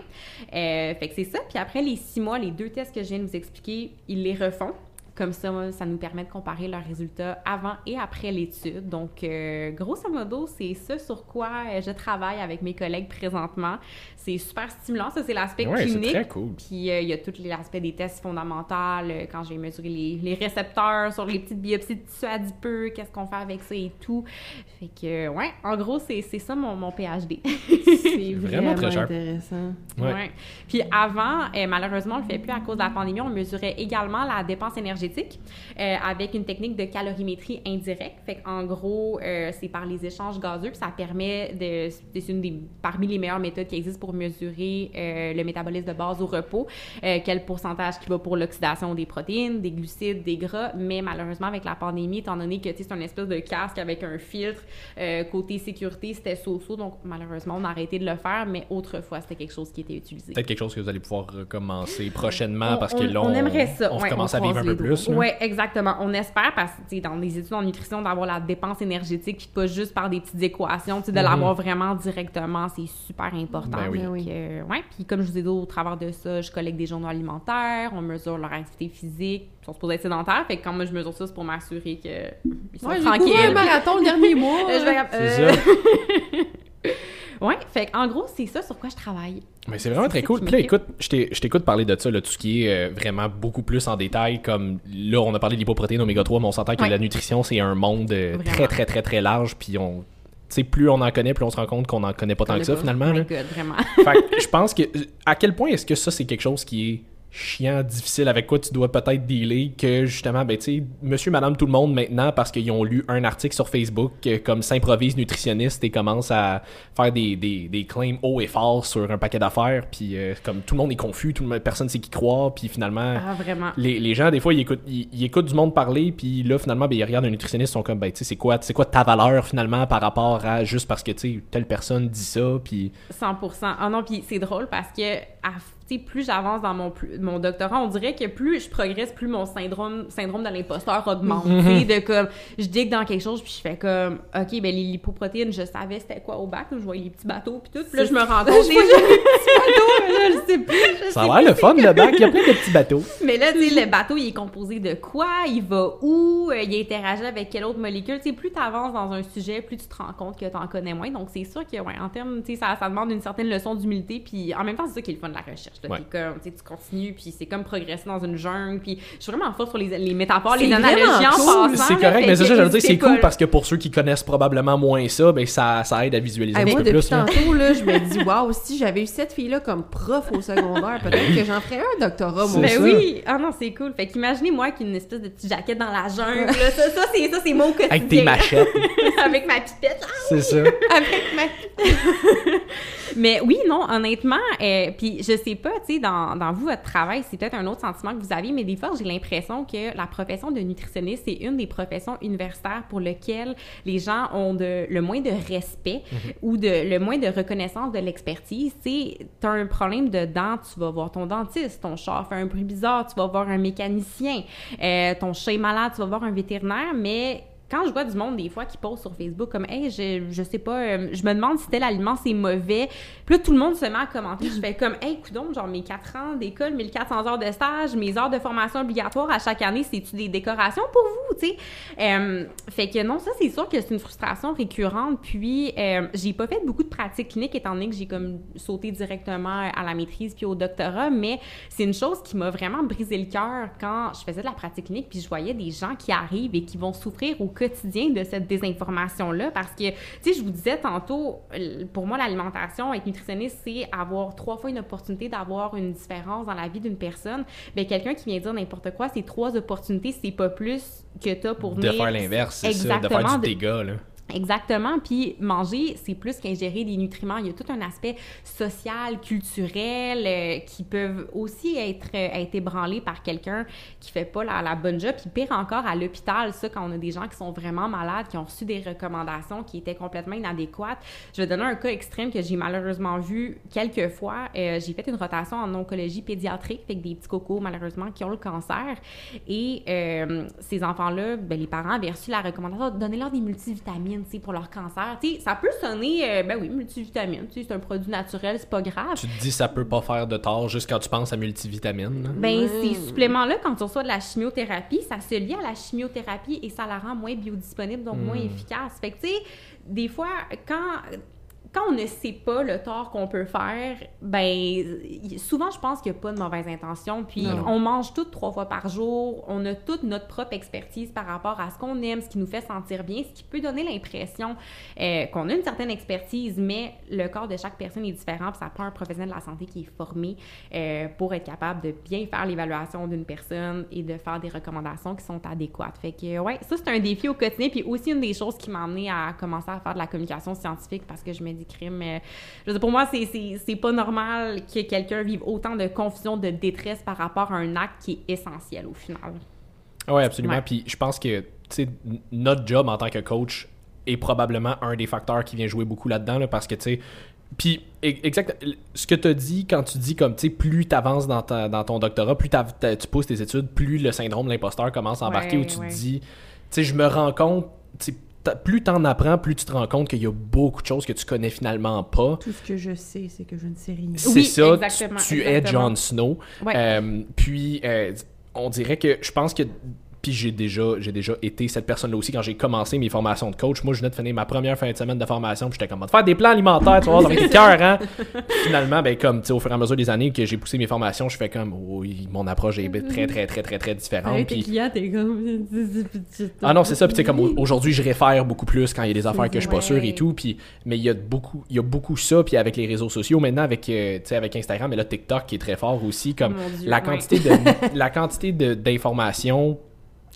Fait que c'est ça. Puis après les six mois, les deux tests que je viens de vous expliquer, ils les refont. Comme ça, ça nous permet de comparer leurs résultats avant et après l'étude. Donc, euh, grosso modo, c'est ça sur quoi euh, je travaille avec mes collègues présentement. C'est super stimulant. Ça, c'est l'aspect Ouais, c'est clinique. très cool. Puis euh, il y a tout l'aspect des tests fondamentaux, euh, quand j'ai mesuré les, les récepteurs sur les petites biopsies de tissu adipeux, qu'est-ce qu'on fait avec ça et tout. Fait que, ouais, en gros, c'est c'est ça mon, mon PhD. C'est Vraiment vraiment, très cher. intéressant. Ouais. Ouais. Puis avant, euh, malheureusement, on le fait plus à cause de la pandémie. On mesurait également la dépense énergétique euh, avec une technique de calorimétrie indirecte. Fait en gros, euh, c'est par les échanges gazeux, puis ça permet de. C'est une des. parmi les meilleures méthodes qui existent pour mesurer euh, le métabolisme de base au repos, quel pourcentage qui va pour l'oxydation des protéines, des glucides, des gras, mais malheureusement, avec la pandémie, étant donné que c'est un espèce de casque avec un filtre, côté sécurité, c'était so-so, donc malheureusement, on a arrêté de le faire, mais autrefois, c'était quelque chose qui était utilisé. Peut-être quelque chose que vous allez pouvoir recommencer prochainement parce que là, on, aimerait ça. on commence à vivre un peu plus. Oui, exactement. On espère, parce que dans les études en nutrition, d'avoir la dépense énergétique, puis pas juste par des petites équations, de l'avoir mhm. vraiment directement, c'est super important. Ben oui. Oui. ouais, puis comme je vous ai dit, au travers de ça, je collecte des journaux alimentaires, on mesure leur activité physique, ils sont supposés être sédentaires, fait que quand moi je mesure ça, c'est pour m'assurer qu'ils sont ouais, tranquilles. J'ai un marathon le dernier mois. je vais... Euh... Ouais, fait en gros, c'est ça sur quoi je travaille. Mais c'est vraiment très cool. Puis là, écoute, je t'écoute parler de ça, là, tout ce qui est euh, vraiment beaucoup plus en détail. Comme là, on a parlé d'hypoprotéines oméga 3, mais on s'entend que la nutrition, c'est un monde euh, très, très, très, très large. Puis on. Sais, plus on en connaît, plus on se rend compte qu'on en connaît pas tant que ça, finalement. Oh vraiment. fait je pense que. À quel point est-ce que ça, c'est quelque chose qui est chiant, difficile, avec quoi tu dois peut-être dealer, que justement, ben, tu sais, monsieur, madame, tout le monde maintenant, parce qu'ils ont lu un article sur Facebook, euh, comme s'improvise nutritionniste et commence à faire des, des, des claims hauts et forts sur un paquet d'affaires, puis euh, comme tout le monde est confus, tout le monde, personne sait qui croire, puis finalement, ah, vraiment. Les, les, gens, des fois, ils écoutent, ils, écoutent du monde parler, puis là, finalement, ben, ils regardent un nutritionniste, ils sont comme, ben, tu sais, c'est quoi, c'est quoi ta valeur, finalement, par rapport à juste parce que, tu sais, telle personne dit ça, puis... 100%. Ah non, puis c'est drôle parce que à plus j'avance dans mon, mon doctorat, on dirait que plus je progresse, plus mon syndrome, syndrome de l'imposteur augmente. Mhm. de comme, je digue dans quelque chose, puis je fais comme, OK, ben les lipoprotéines, je savais c'était quoi au bac, je voyais les petits bateaux, puis tout. Puis là, je me rends compte. je les petits bateaux, je sais plus. ça a l'air le fun, le bac, il y a plein de petits bateaux. Mais là, tu sais, le bateau, il est composé de quoi? Il va où? Euh, il interagit avec quelle autre molécule? Tu sais, plus tu avances dans un sujet, plus tu te rends compte que tu en connais moins. Donc, c'est sûr que, ouais, en termes, tu sais, ça, ça demande une certaine leçon d'humilité, puis en même temps, c'est ça qui est le fun de la recherche. Comme, tu continues, puis c'est comme progresser dans une jungle. Puis je suis vraiment forte sur les, les métaphores, les analogies en passant. C'est correct, mais ça, j'allais dire, c'est cool parce que pour ceux qui connaissent probablement moins ça, ben ça, ça aide à visualiser un peu depuis plus. tantôt, là, je me dis, waouh, si j'avais eu cette fille-là comme prof au secondaire, peut-être que j'en ferais un doctorat, moi. Mais oui, ah non, c'est cool. Fait qu'imaginez moi qui une espèce de petite jaquette dans la jungle. ça, ça c'est ça, c'est mon quotidien. Avec tes machettes. Avec ma pipette. C'est ça. Avec ma pipette. Mais oui, non, honnêtement, euh, puis je sais pas, tu sais, dans, dans, vous, votre travail, c'est peut-être un autre sentiment que vous avez, mais des fois, j'ai l'impression que la profession de nutritionniste, c'est une des professions universitaires pour lesquelles les gens ont de, le moins de respect mhm. ou de, le moins de reconnaissance de l'expertise. Tu as un problème de dents, tu vas voir ton dentiste, ton chat fait un bruit bizarre, tu vas voir un mécanicien, euh, ton chat est malade, tu vas voir un vétérinaire, mais quand je vois du monde des fois qui pose sur Facebook comme hey je, je sais pas euh, je me demande si tel aliment c'est mauvais. Puis là tout le monde se met à commenter. Je fais comme hey coudon genre mes 4 ans d'école 1400 heures de stage mes heures de formation obligatoire à chaque année c'est tu des décorations pour vous tu sais? Euh, fait que non ça c'est sûr que c'est une frustration récurrente. Puis euh, j'ai pas fait beaucoup de pratiques cliniques étant donné que j'ai comme sauté directement à la maîtrise puis au doctorat. Mais c'est une chose qui m'a vraiment brisé le cœur quand je faisais de la pratique clinique puis je voyais des gens qui arrivent et qui vont souffrir au quotidien de cette désinformation-là? Parce que, tu sais, je vous disais tantôt, pour moi, l'alimentation, être nutritionniste, c'est avoir trois fois une opportunité d'avoir une différence dans la vie d'une personne. Mais quelqu'un qui vient dire n'importe quoi, c'est trois opportunités, c'est pas plus que tu as pour De faire l'inverse, c'est ça, de faire du dégât, là. Exactement. Puis manger, c'est plus qu'ingérer des nutriments. Il y a tout un aspect social, culturel euh, qui peuvent aussi être, euh, être ébranlés par quelqu'un qui fait pas la, bonne job. Puis pire encore, à l'hôpital, ça, quand on a des gens qui sont vraiment malades, qui ont reçu des recommandations qui étaient complètement inadéquates. Je vais donner un cas extrême que j'ai malheureusement vu quelques fois. Euh, j'ai fait une rotation en oncologie pédiatrique avec des petits cocos, malheureusement, qui ont le cancer. Et ces enfants-là, ben, les parents avaient reçu la recommandation de donner leur des multivitamines pour leur cancer. ça peut sonner, euh, ben oui, multivitamine, c'est un produit naturel, c'est pas grave. Tu te dis ça peut pas faire de tort juste quand tu penses à multivitamine. Ben, ces suppléments-là, quand tu reçois de la chimiothérapie, ça se lie à la chimiothérapie et ça la rend moins biodisponible, donc moins hmm. efficace. Fait que, tu sais, des fois, quand quand on ne sait pas le tort qu'on peut faire, ben souvent je pense qu'il n'y a pas de mauvaise intention. Puis on mange toutes trois fois par jour, on a toute notre propre expertise par rapport à ce qu'on aime, ce qui nous fait sentir bien, ce qui peut donner l'impression euh, qu'on a une certaine expertise, mais le corps de chaque personne est différent. Puis ça prend un professionnel de la santé qui est formé euh, pour être capable de bien faire l'évaluation d'une personne et de faire des recommandations qui sont adéquates. Fait que ouais, ça c'est un défi au quotidien. Puis aussi une des choses qui m'a amené à commencer à faire de la communication scientifique parce que je me crime. Je pour moi, c'est pas normal que quelqu'un vive autant de confusion, de détresse par rapport à un acte qui est essentiel au final. Oui, absolument. Puis je pense que notre job en tant que coach est probablement un des facteurs qui vient jouer beaucoup là-dedans, parce que, tu sais, puis, e, exact, ce que tu dit quand tu dis comme, tu sais, plus tu avances dans, dans, ton doctorat, plus tu pousses tes études, plus le syndrome de l'imposteur commence à embarquer, où tu te dis, tu sais, je me rends compte, plus tu en apprends, plus tu te rends compte qu'il y a beaucoup de choses que tu connais finalement pas. Tout ce que je sais, c'est que je ne sais rien. C'est ça, tu, es Jon Snow. Euh, puis, euh, on dirait que je pense que puis j'ai déjà, j'ai déjà été cette personne-là aussi quand j'ai commencé mes formations de coach. Moi, je venais de finir ma première fin de semaine de formation, puis j'étais comme, faire des plans alimentaires, tu vois, dans cœur, hein. Finalement, ben, comme, tu sais, au fur et à mesure des années que j'ai poussé mes formations, je fais comme, oui, mon approche est très, très, très, très, très différente. puis... t'es comme. ah non, c'est ça, puis tu sais, comme aujourd'hui, je réfère beaucoup plus quand il y a des affaires que je suis pas sûr et tout, puis, mais il y a beaucoup, il y a beaucoup ça, puis avec les réseaux sociaux, maintenant, avec, euh, tu sais, avec Instagram, mais là, TikTok qui est très fort aussi, comme la, quantité de, la quantité d'informations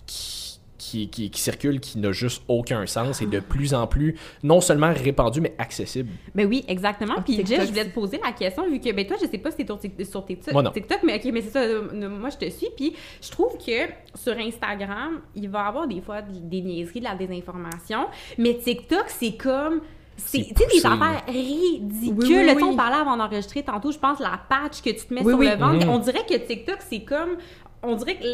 qui, qui, circule qui n'a juste aucun sens et de plus en plus non seulement répandu mais accessible. Mais oui, exactement. Puis Jess, je voulais te poser la question vu que ben toi je sais pas si c'est sur TikTok, TikTok mais OK, mais c'est ça euh, moi je te suis puis je trouve que sur Instagram, il va y avoir des fois des niaiseries, de la désinformation, mais TikTok c'est comme c'est des affaires ridicules. Oui, oui, On parlait avant d'enregistrer tantôt, je pense, la patch que tu te mets sur le ventre. On dirait que TikTok, c'est comme on dirait que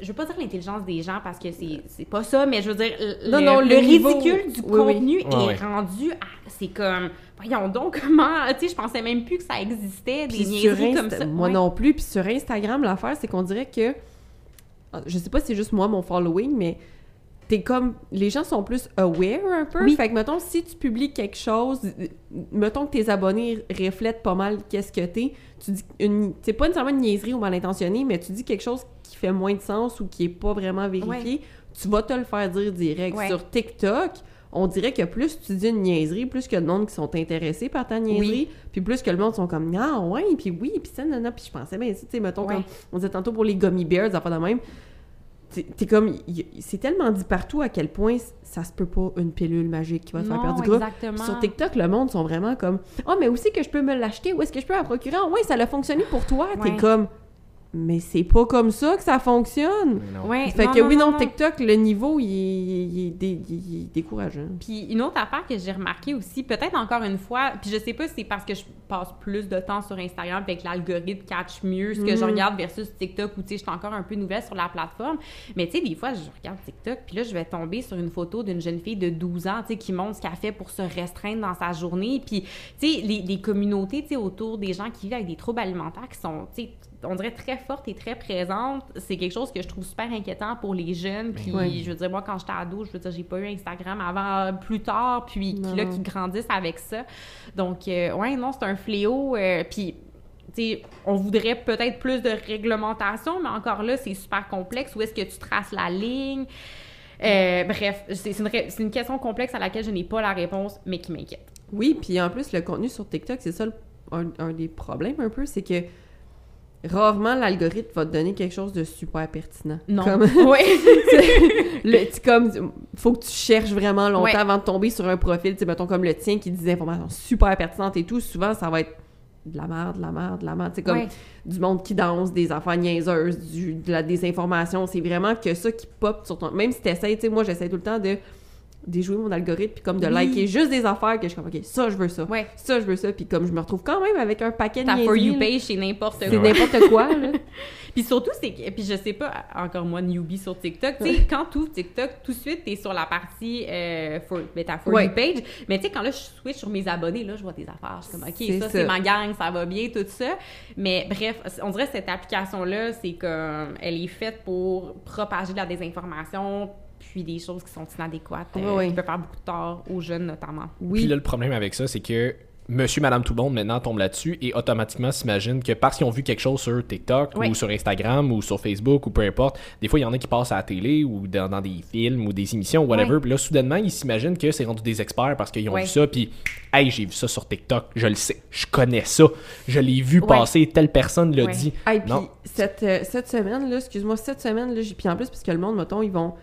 je veux pas dire l'intelligence des gens parce que c'est pas ça mais je veux dire le, non, le, ridicule du contenu est rendu à c'est comme voyons donc comment tu sais je pensais même plus que ça existait des niaiseries comme ça moi non plus. Puis sur Instagram l'affaire c'est qu'on dirait que je sais pas si c'est juste moi mon following mais t'es comme les gens sont plus aware un peu. Fait que mettons si tu publies quelque chose mettons que tes abonnés reflètent pas mal qu'est-ce que t'es tu dis une c'est pas nécessairement une niaiserie ou mal intentionné mais tu dis quelque chose qui fait moins de sens ou qui est pas vraiment vérifié tu vas te le faire dire direct. Sur TikTok on dirait que plus tu dis une niaiserie, plus que le monde qui sont intéressés par ta niaiserie, puis plus que le monde sont comme ah ouais, puis oui, puis ça, non, puis je pensais ben tu sais mettons comme on disait tantôt pour les gummy bears, fait de même t'es comme c'est tellement dit partout à quel point ça se peut pas une pilule magique qui va te faire perdre du gras. Sur TikTok, le monde sont vraiment comme "Oh mais aussi que je peux me l'acheter, où est-ce que je peux la procurer? Ah ouais, ça a fonctionné pour toi." T'es comme mais c'est pas comme ça que ça fonctionne. Ouais, fait que oui, non, TikTok, le niveau, il, est, décourageant. Puis une autre affaire que j'ai remarqué aussi, peut-être encore une fois, puis je sais pas si c'est parce que je passe plus de temps sur Instagram, fait que l'algorithme catch mieux ce que je mm. regarde versus TikTok, où tu sais, je suis encore un peu nouvelle sur la plateforme. Mais tu sais, des fois, je regarde TikTok, puis là, je vais tomber sur une photo d'une jeune fille de 12 ans, tu sais, qui montre ce qu'elle fait pour se restreindre dans sa journée. Puis, tu sais, les, les communautés, tu sais, autour des gens qui vivent avec des troubles alimentaires qui sont, tu sais, on dirait très forte et très présente. C'est quelque chose que je trouve super inquiétant pour les jeunes. Puis, je veux dire, moi, quand j'étais ado, je veux dire, j'ai pas eu Instagram avant, plus tard, puis là, qui grandissent avec ça. Donc, euh, ouais, non, c'est un fléau. Euh, puis, sais, on voudrait peut-être plus de réglementation, mais encore là, c'est super complexe. Où est-ce que tu traces la ligne? Euh, bref, c'est une, une, question complexe à laquelle je n'ai pas la réponse, mais qui m'inquiète. Oui, puis en plus, le contenu sur TikTok, c'est ça un, un, des problèmes un peu, c'est que rarement l'algorithme va te donner quelque chose de super pertinent. Non. Comme, oui. le, comme, faut que tu cherches vraiment longtemps avant de tomber sur un profil, tu mettons comme le tien qui dit des informations super pertinentes et tout. Souvent, ça va être de la merde, de la merde, de la merde. C'est comme du monde qui danse, des affaires niaiseuses, du, de la désinformation. C'est vraiment que ça qui pop sur ton. Même si t'essayes, tu sais, moi, j'essaie tout le temps de déjouer mon algorithme puis comme de liker juste des affaires que je suis comme ok ça je veux ça. Ouais. ça je veux ça puis comme je me retrouve quand même avec un paquet de ta for you page c'est n'importe quoi. c'est n'importe quoi là. Puis surtout c'est puis je sais pas encore moi newbie sur TikTok tu sais quand tu TikTok tout de suite t'es sur la partie euh, for, ben, ta for you page. Mais tu sais quand là je switch sur mes abonnés là je vois tes affaires je suis comme ok ça, c'est ma gang ça va bien tout ça. Mais bref on dirait cette application là c'est comme elle est faite pour propager de la désinformation puis des choses qui sont inadéquates, euh, qui peuvent faire beaucoup de tort aux jeunes notamment. Oui. Puis là, le problème avec ça, c'est que monsieur, madame, tout le monde maintenant tombe là-dessus et automatiquement s'imagine que parce qu'ils ont vu quelque chose sur TikTok ou sur Instagram ou sur Facebook ou peu importe, des fois il y en a qui passent à la télé ou dans, des films ou des émissions ou whatever, puis là soudainement ils s'imaginent que c'est rendu des experts parce qu'ils ont vu ça, puis hey, j'ai vu ça sur TikTok, je le sais, je connais ça, je l'ai vu passer, telle personne l'a dit. Hey, puis cette, euh, cette semaine, là, excuse-moi, cette semaine, là, puis en plus, parce que le monde, mettons, ils vont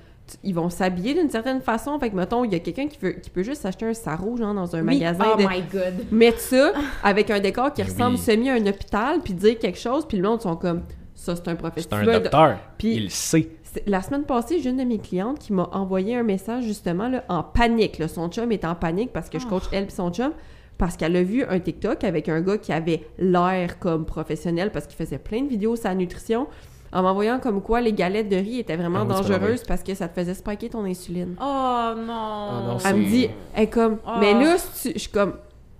ils vont s'habiller d'une certaine façon. Fait que, mettons, il y a quelqu'un qui, veut, qui peut juste acheter un sarrau, genre, dans un magasin. Oh my God! Mettre ça avec un décor qui ressemble semi à un hôpital, puis dire quelque chose, puis le monde sont comme, ça, c'est un professionnel. C'est un docteur. Puis, il sait. La semaine passée, j'ai une de mes clientes qui m'a envoyé un message, justement, là, en panique. Là. Son chum est en panique parce que je coach elle et son chum parce qu'elle a vu un TikTok avec un gars qui avait l'air comme professionnel parce qu'il faisait plein de vidéos sur sa nutrition en m'envoyant comme quoi les galettes de riz étaient vraiment ah dangereuses parce que ça te faisait spiker ton insuline. Oh non! Ah elle me dit, elle comme, ah. mais là, je suis comme,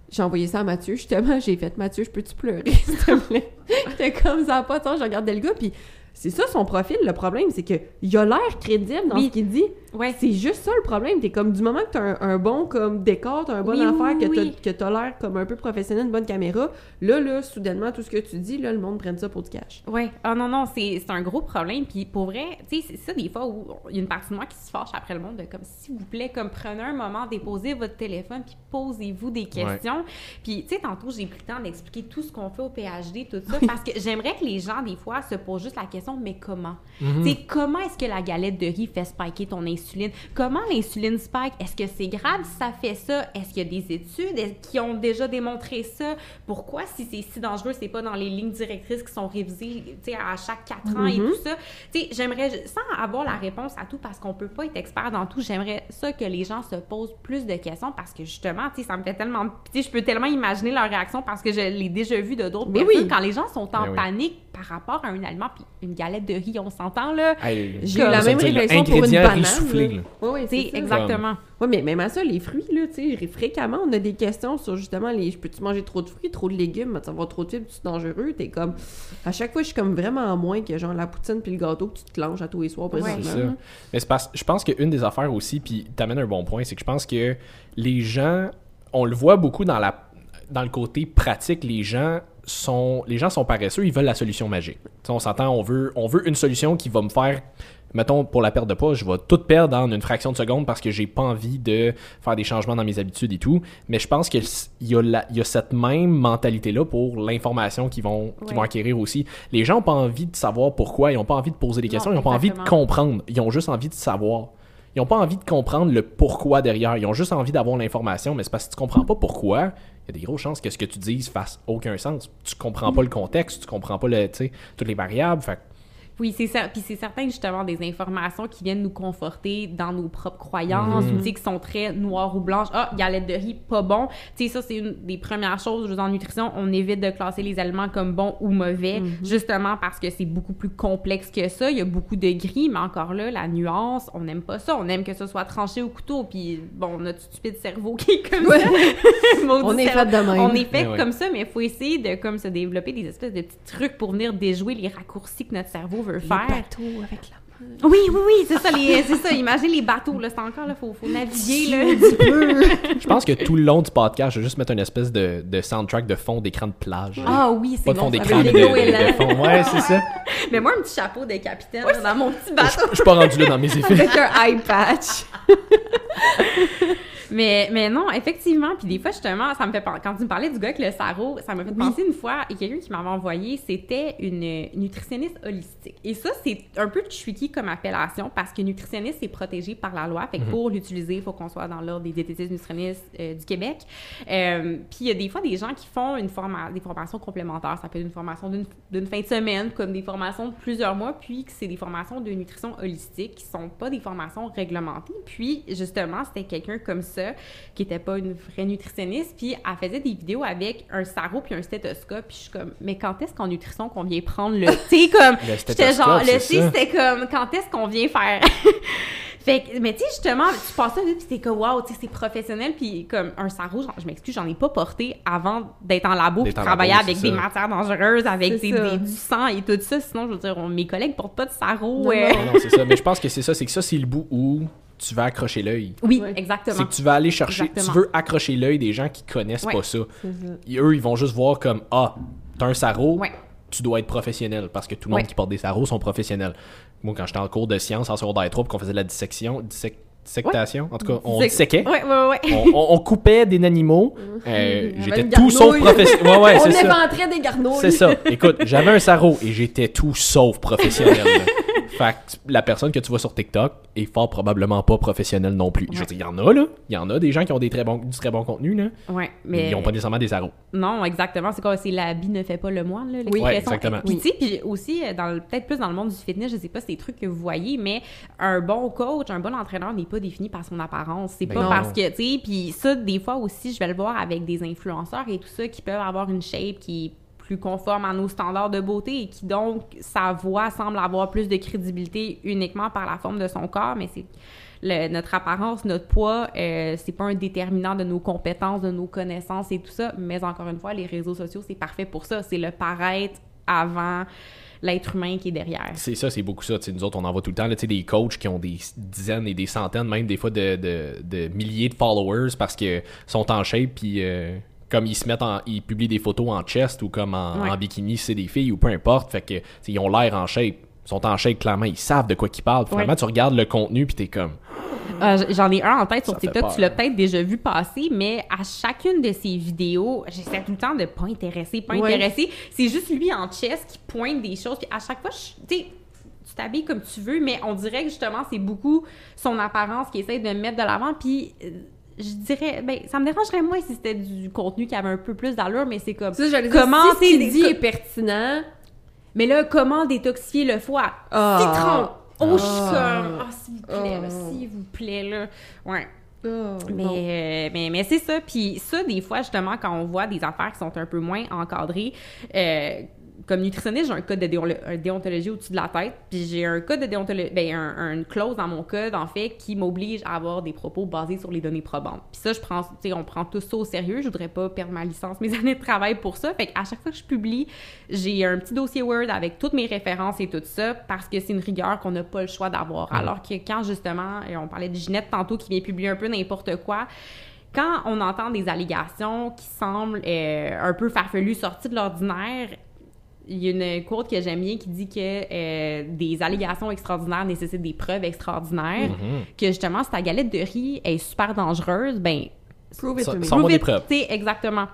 j'ai envoyé ça à Mathieu, justement, j'ai fait, Mathieu, je peux-tu pleurer, s'il te plaît? J'étais comme ça, pas de je regardais le gars, puis c'est ça son profil. Le problème, c'est qu'il a l'air crédible dans ce qu'il dit. Ouais. C'est juste ça le problème. T'es comme du moment que t'as un, un bon comme décor, t'as un bon affaire, que t'as l'air comme un peu professionnel, une bonne caméra, là, là, soudainement, tout ce que tu dis, là, le monde prenne ça pour du cash. Ouais. Ah non, non, c'est un gros problème. Puis pour vrai, tu sais, c'est ça des fois où il y a une partie de moi qui se fâche après le monde de comme s'il vous plaît, comme prenez un moment, déposez votre téléphone, puis posez-vous des questions. Puis tu sais, tantôt, j'ai pris le temps d'expliquer tout ce qu'on fait au PhD, tout ça, parce que j'aimerais que les gens, des fois, se posent juste la question, mais comment? Mhm. Comment est-ce que la galette de riz fait spiker ton insuline? Comment l'insuline spike? Est-ce que c'est grave si ça fait ça? Est-ce qu'il y a des études? Qui ont déjà démontré ça? Pourquoi, si c'est si dangereux, c'est pas dans les lignes directrices qui sont révisées à chaque quatre ans et mhm. tout ça? J'aimerais, sans avoir la réponse à tout, parce qu'on peut pas être expert dans tout, j'aimerais ça que les gens se posent plus de questions parce que justement, ça me fait tellement. Je peux tellement imaginer leur réaction parce que je l'ai déjà vu de d'autres personnes. Oui. Quand les gens sont en panique par rapport à un aliment, puis une galette de riz, on s'entend, là. J'ai eu la même réflexion pour une banane. Oui, oui, exactement. Oui, mais même à ça, les fruits, là, tu sais, fréquemment, on a des questions sur justement les. Peux-tu manger trop de fruits, trop de légumes, tu vas trop de fibres, c'est dangereux. T'es comme. À chaque fois, je suis comme vraiment moins que genre la poutine puis le gâteau que tu te langes à tous les soirs, ça. Mais c'est parce je pense qu'une des affaires aussi, puis t'amènes un bon point, c'est que je pense que les gens, on le voit beaucoup dans la dans le côté pratique, les gens sont les gens sont paresseux, ils veulent la solution magique. on s'entend, on veut on veut une solution qui va me faire mettons, pour la perte de poids, je vais tout perdre en une fraction de seconde parce que j'ai pas envie de faire des changements dans mes habitudes et tout. Mais je pense qu'il y, y, a cette même mentalité-là pour l'information qu'ils vont, vont acquérir aussi. Les gens n'ont pas envie de savoir pourquoi, ils n'ont pas envie de poser des questions, ils n'ont pas envie de comprendre. Ils ont juste envie de savoir. Ils n'ont pas envie de comprendre le pourquoi derrière. Ils ont juste envie d'avoir l'information, mais c'est parce que tu comprends pas pourquoi, il y a des grosses chances que ce que tu dises fasse aucun sens. Tu comprends pas le contexte, tu comprends pas le, toutes les variables. Oui, c'est ça. Puis c'est certain, justement, des informations qui viennent nous conforter dans nos propres croyances, mm qui sont très noires ou blanches. Ah, galette de riz, pas bon. Tu sais, ça, c'est une des premières choses. En nutrition, on évite de classer les aliments comme bons ou mauvais, mhm. justement parce que c'est beaucoup plus complexe que ça. Il y a beaucoup de gris, mais encore là, la nuance, on n'aime pas ça. On aime que ce soit tranché au couteau. Puis, bon, notre stupide cerveau qui est comme ça. on est fait de même. On est fait comme ça, mais il faut essayer de comme se développer des espèces de petits trucs pour venir déjouer les raccourcis que notre cerveau veut faire. Les bateaux avec la oui, oui, oui, c'est ça, c'est ça. Imaginez les bateaux, là, c'est encore, là, faut, faut naviguer, là. je pense que tout le long du podcast, je vais juste mettre une espèce de, de soundtrack de fond d'écran de plage. Ah oui, c'est bon. Pas de fond d'écran, mais de, fond. Ouais, c'est ça. Mais moi, un petit chapeau de capitaine dans mon petit bateau. Je suis pas rendu là dans mes effets. Avec un eye patch. Mais, mais non, effectivement, puis des fois, justement, ça me fait quand tu me parlais du gars avec le sarreau, ça m'a fait penser une fois, et quelqu'un qui m'avait envoyé, c'était une nutritionniste holistique. Et ça, c'est un peu tricky comme appellation parce que nutritionniste, c'est protégé par la loi. Fait que mhm. pour l'utiliser, il faut qu'on soit dans l'ordre des diététistes nutritionnistes euh, du Québec. Euh, puis il y a des fois des gens qui font une forma des formations complémentaires. Ça peut être une formation d'une fin de semaine, comme des formations de plusieurs mois, puis que c'est des formations de nutrition holistique qui sont pas des formations réglementées. Puis justement, c'était quelqu'un comme ça qui était pas une vraie nutritionniste, puis elle faisait des vidéos avec un sarreau puis un stéthoscope, puis je suis comme, mais quand est-ce qu'en nutrition qu'on vient prendre le, sais, comme, j'étais genre, le c'était comme, quand est-ce qu'on vient faire... Fait que, mais tu sais, justement, tu passes ça, puis c'est que, waouh, tu sais, c'est professionnel, puis comme un sarreau, je m'excuse, j'en ai pas porté avant d'être en labo, puis travailler avec des matières dangereuses, avec des, du sang et tout ça. Sinon, je veux dire, mes collègues portent pas de sarreau. Non, non, c'est ça. Mais je pense que c'est ça, c'est que ça, c'est le bout où tu vas accrocher l'œil. Oui, exactement. C'est que tu vas aller chercher, Exactement. tu veux accrocher l'œil des gens qui connaissent Ouais. pas ça. Et eux, ils vont juste voir comme Ah, t'as un sarreau, Ouais. tu dois être professionnel parce que tout le monde Ouais. qui porte des sarreaux sont professionnels. Moi, quand j'étais en cours de sciences en secondaire 3 puis qu'on faisait de la dissection, dissec- dissectation, en tout cas, on Dissec- disséquait. Ouais, ouais, ouais. On, on- coupait des animaux. Euh, j'étais tout sauf professionnel. Ouais, ouais, On éventrait des garnouilles. C'est ça. Écoute, j'avais un sarreau et j'étais tout sauf professionnel. fait que la personne que tu vois sur TikTok est fort probablement pas professionnelle non plus. Je veux dire, il y en a, là. Il y en a des gens qui ont des très bons, du très bon contenu, là. Ouais, Mais mais ils ont pas nécessairement des sarreaux. non, exactement. C'est quoi? C'est l'habit ne fait pas le moine, là, Oui. Ouais, exactement. Puis Oui. tu sais, aussi euh, peut-être plus dans le monde du fitness, je sais pas si c'est des trucs que vous voyez, mais un bon coach, un bon entraîneur n'est pas défini par son apparence. C'est Ben pas non. parce que tu sais, puis ça des fois aussi, je vais le voir avec des influenceurs et tout ça qui peuvent avoir une shape qui plus conforme à nos standards de beauté et qui donc sa voix semble avoir plus de crédibilité uniquement par la forme de son corps, mais c'est le- notre apparence, notre poids, euh, c'est pas un déterminant de nos compétences, de nos connaissances et tout ça. Mais encore une fois, les réseaux sociaux, c'est parfait pour ça. C'est le paraître avant l'être humain qui est derrière. C'est ça, c'est beaucoup ça. Nous autres, on en voit tout le temps. là, des coachs qui ont des dizaines et des centaines, même des fois de, milliers de followers parce qu'ils sont en shape, puis euh, comme ils se mettent en. Ils publient des photos en chest ou comme en, Ouais. en bikini, c'est des filles ou peu importe. Fait que, tu sais, ils ont l'air en shape. Ils sont en shape, clairement. Ils savent de quoi qu'ils parlent. Finalement, Ouais. tu regardes le contenu, puis t'es comme. Euh, J'en ai un en tête sur Ça TikTok, tu l'as peut-être déjà vu passer, mais à chacune de ses vidéos, j'essaie tout le temps de pas intéresser, pas Ouais. intéresser. C'est juste lui en chess qui pointe des choses, puis à chaque fois, tu sais, tu t'habilles comme tu veux, mais on dirait que justement, c'est beaucoup son apparence qui essaie de mettre de l'avant, puis euh, je dirais, ben, ça me dérangerait moins si c'était du contenu qui avait un peu plus d'allure, mais c'est comme, Ça, comment c'est dit est pertinent, mais là, comment détoxifier le foie? Ah. Citron! Oh, je suis Ah. comme, ah, s'il vous plaît, là, Ah. s'il vous plaît, là. Ouais. oh, Mais, euh, mais, mais c'est ça. Puis ça, des fois, justement, quand on voit des affaires qui sont un peu moins encadrées, euh, comme nutritionniste, j'ai un code de déontologie au-dessus de la tête. Puis j'ai un code de déontologie, ben, un, un- une clause dans mon code, en fait, qui m'oblige à avoir des propos basés sur les données probantes. Puis ça, je prends, tu sais, on prend tout ça au sérieux. Je voudrais pas perdre ma licence, mes années de travail pour ça. Fait qu'à chaque fois que je publie, j'ai un petit dossier Word avec toutes mes références et tout ça, parce que c'est une rigueur qu'on n'a pas le choix d'avoir. Alors que quand, justement, et on parlait de Ginette tantôt qui vient publier un peu n'importe quoi, quand on entend des allégations qui semblent euh, un peu farfelues, sorties de l'ordinaire, il y a une quote que j'aime bien qui dit que euh, des allégations extraordinaires nécessitent des preuves extraordinaires, que justement, si ta galette de riz est super dangereuse, ben, Prove it Ça- to me. prove des it, preuves. tu sais, exactement.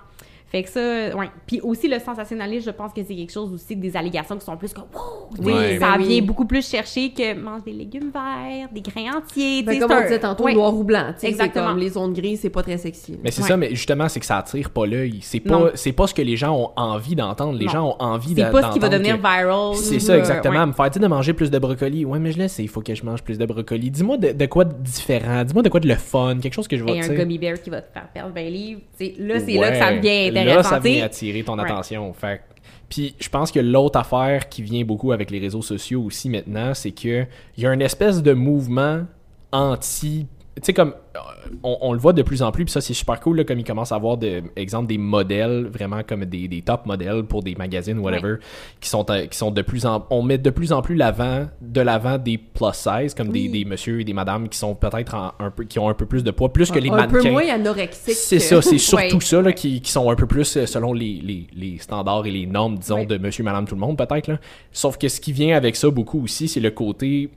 Fait que ça, ouais. Puis aussi, le sensationnalisme, je pense que c'est quelque chose aussi que des allégations qui sont plus comme, wow, Ouais. ça Ben oui. vient beaucoup plus chercher que mange des légumes verts, des grains entiers, tu Ben, sais, comme c'est on disait tantôt, ouais. noir ou blanc. C'est Exactement. comme les zones grises, c'est pas très sexy. Mais c'est Ouais. ça, mais justement, c'est que ça attire pas l'œil. C'est pas, c'est pas ce que les gens ont envie d'entendre. Les Non. gens ont envie C'est d'a- pas ce qui va d'entendre devenir que- viral. C'est ça, exactement. ouais. Me faire dire de manger plus de brocoli. Ouais, mais je laisse, il faut que je mange plus de brocoli. Dis-moi de, de quoi de différent. Dis-moi de quoi de le fun. Quelque chose que je vais Et un gummy bear qui va te faire perdre 20 livres. là, c'est là que ça devient Là, ça vient attirer ton attention. Fait Puis je pense que l'autre affaire qui vient beaucoup avec les réseaux sociaux aussi maintenant, c'est que il y a une espèce de mouvement anti. Tu sais, comme euh, on, on le voit de plus en plus, puis ça c'est super cool, là, comme ils commencent à avoir, de, exemple, des modèles, vraiment comme des, des top modèles pour des magazines, whatever, qui, sont, euh, qui sont de plus en. On met de plus en plus l'avant, de l'avant des plus size, comme Oui. des, des messieurs et des madames qui sont peut-être un peu, qui ont un peu plus de poids, plus que les un mannequins. peu moins anorexique. C'est ça, c'est surtout ça là, qui, qui sont un peu plus euh, selon les, les, les standards et les normes, disons, de monsieur, madame, tout le monde, peut-être. là. Sauf que ce qui vient avec ça beaucoup aussi, c'est le côté.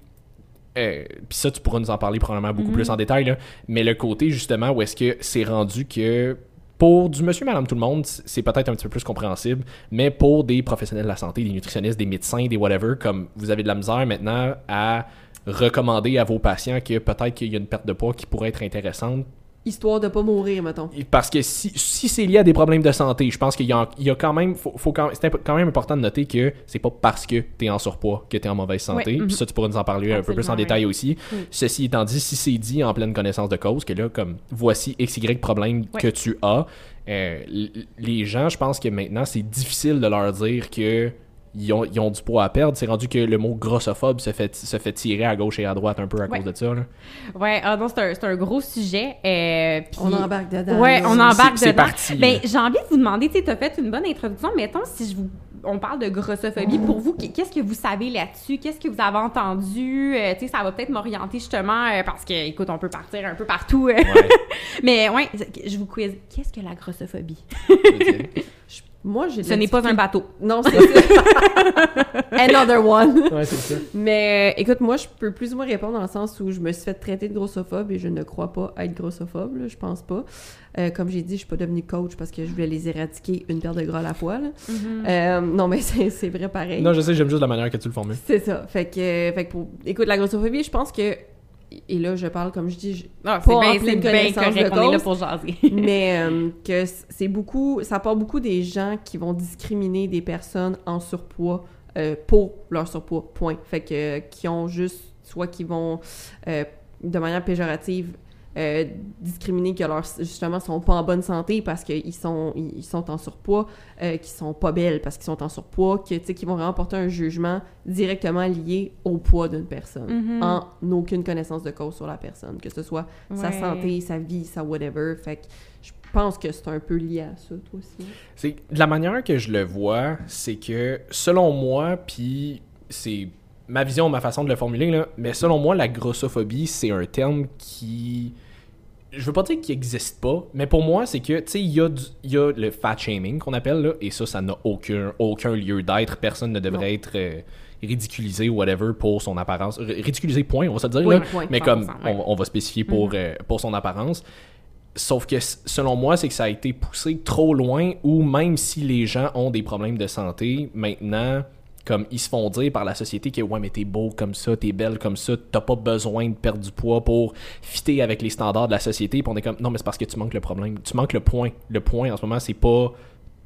Euh, Puis ça, tu pourras nous en parler probablement beaucoup plus en détail, là, mais le côté justement où est-ce que c'est rendu que pour du monsieur, madame, tout le monde, c'est peut-être un petit peu plus compréhensible, mais pour des professionnels de la santé, des nutritionnistes, des médecins, des whatever, comme vous avez de la misère maintenant à recommander à vos patients que peut-être qu'il y a une perte de poids qui pourrait être intéressante Histoire de pas mourir, mettons. parce que si, si c'est lié à des problèmes de santé, je pense qu'il y, a- il y a quand même, faut, faut quand, c'est quand même important de noter que c'est pas parce que t'es en surpoids que t'es en mauvaise santé. Ouais, Puis mhm. ça, tu pourras nous en parler un peu plus en détail aussi. Mm. Ceci étant dit, si c'est dit en pleine connaissance de cause, que là, comme voici XY problème Ouais. que tu as, euh, les gens, je pense que maintenant, c'est difficile de leur dire que ils ont, ils ont du poids à perdre. C'est rendu que le mot grossophobe se fait, se fait tirer à gauche et à droite un peu à Ouais. cause de ça. là. Ouais, ah non, c'est un, c'est un gros sujet. euh, On embarque dedans. Ouais, on embarque C'est- parti, Ben, j'ai envie de vous demander, tu t'as fait une bonne introduction. Mettons, si je vous on parle de grossophobie. Pour vous, qu'est-ce que vous savez là-dessus? Qu'est-ce que vous avez entendu? Euh, tu sais, ça va peut-être m'orienter justement euh, parce que, écoute, on peut partir un peu partout. Mais ouais, je vous quiz. Qu'est-ce que la grossophobie? Moi, j'ai Ce n'est pas un bateau. Non, c'est ça. Another one. Ouais, c'est ça. Mais euh, écoute, moi, je peux plus ou moins répondre dans le sens où je me suis fait traiter de grossophobe et je ne crois pas être grossophobe, là, je pense pas. Euh, comme j'ai dit, je suis pas devenue coach parce que je voulais les éradiquer une paire de gras à la fois. là. Mm-hmm. Euh, non, mais c'est c'est vrai pareil. Non, je sais, j'aime juste la manière que tu le formules. C'est ça. Fait que, fait que pour... écoute, la grossophobie, je pense que. Et là, je parle, comme je dis, je- Ah, Pas c'est en bien, pleine bien correct. de On est là cause. pour jaser. mais euh, que c'est beaucoup, ça part beaucoup des gens qui vont discriminer des personnes en surpoids euh, pour leur surpoids, point. Fait que, qui ont juste, soit qui vont, euh, de manière péjorative, euh, discriminer que leur, justement, sont pas en bonne santé parce qu'ils sont, ils sont en surpoids, euh, qui sont pas belles parce qu'ils sont en surpoids, que, tu sais, qui vont vraiment porter un jugement directement lié au poids d'une personne, Mhm. en aucune connaissance de cause sur la personne, que ce soit sa santé, sa vie, sa whatever. Fait que je pense que c'est un peu lié à ça, toi aussi. C'est de la manière que je le vois, c'est que selon moi, puis c'est ma vision, ma façon de le formuler là, mais selon moi, la grossophobie, c'est un terme qui je veux pas dire qu'il existe pas, mais pour moi, c'est que tu sais, il y, y a le fat shaming qu'on appelle là, et ça, ça n'a aucun aucun lieu d'être. Personne ne devrait être euh, ridiculisé ou whatever pour son apparence. R- ridiculisé point, on va se dire Oui, là, point. mais comme 100%, ouais. on, va spécifier pour, euh, pour son apparence. Sauf que selon moi, c'est que ça a été poussé trop loin ou même si les gens ont des problèmes de santé, maintenant, comme ils se font dire par la société que ouais, mais t'es beau comme ça, t'es belle comme ça, t'as pas besoin de perdre du poids pour fitter avec les standards de la société. Puis on est comme non, mais c'est parce que tu manques le problème. Tu manques le point. Le point en ce moment, c'est pas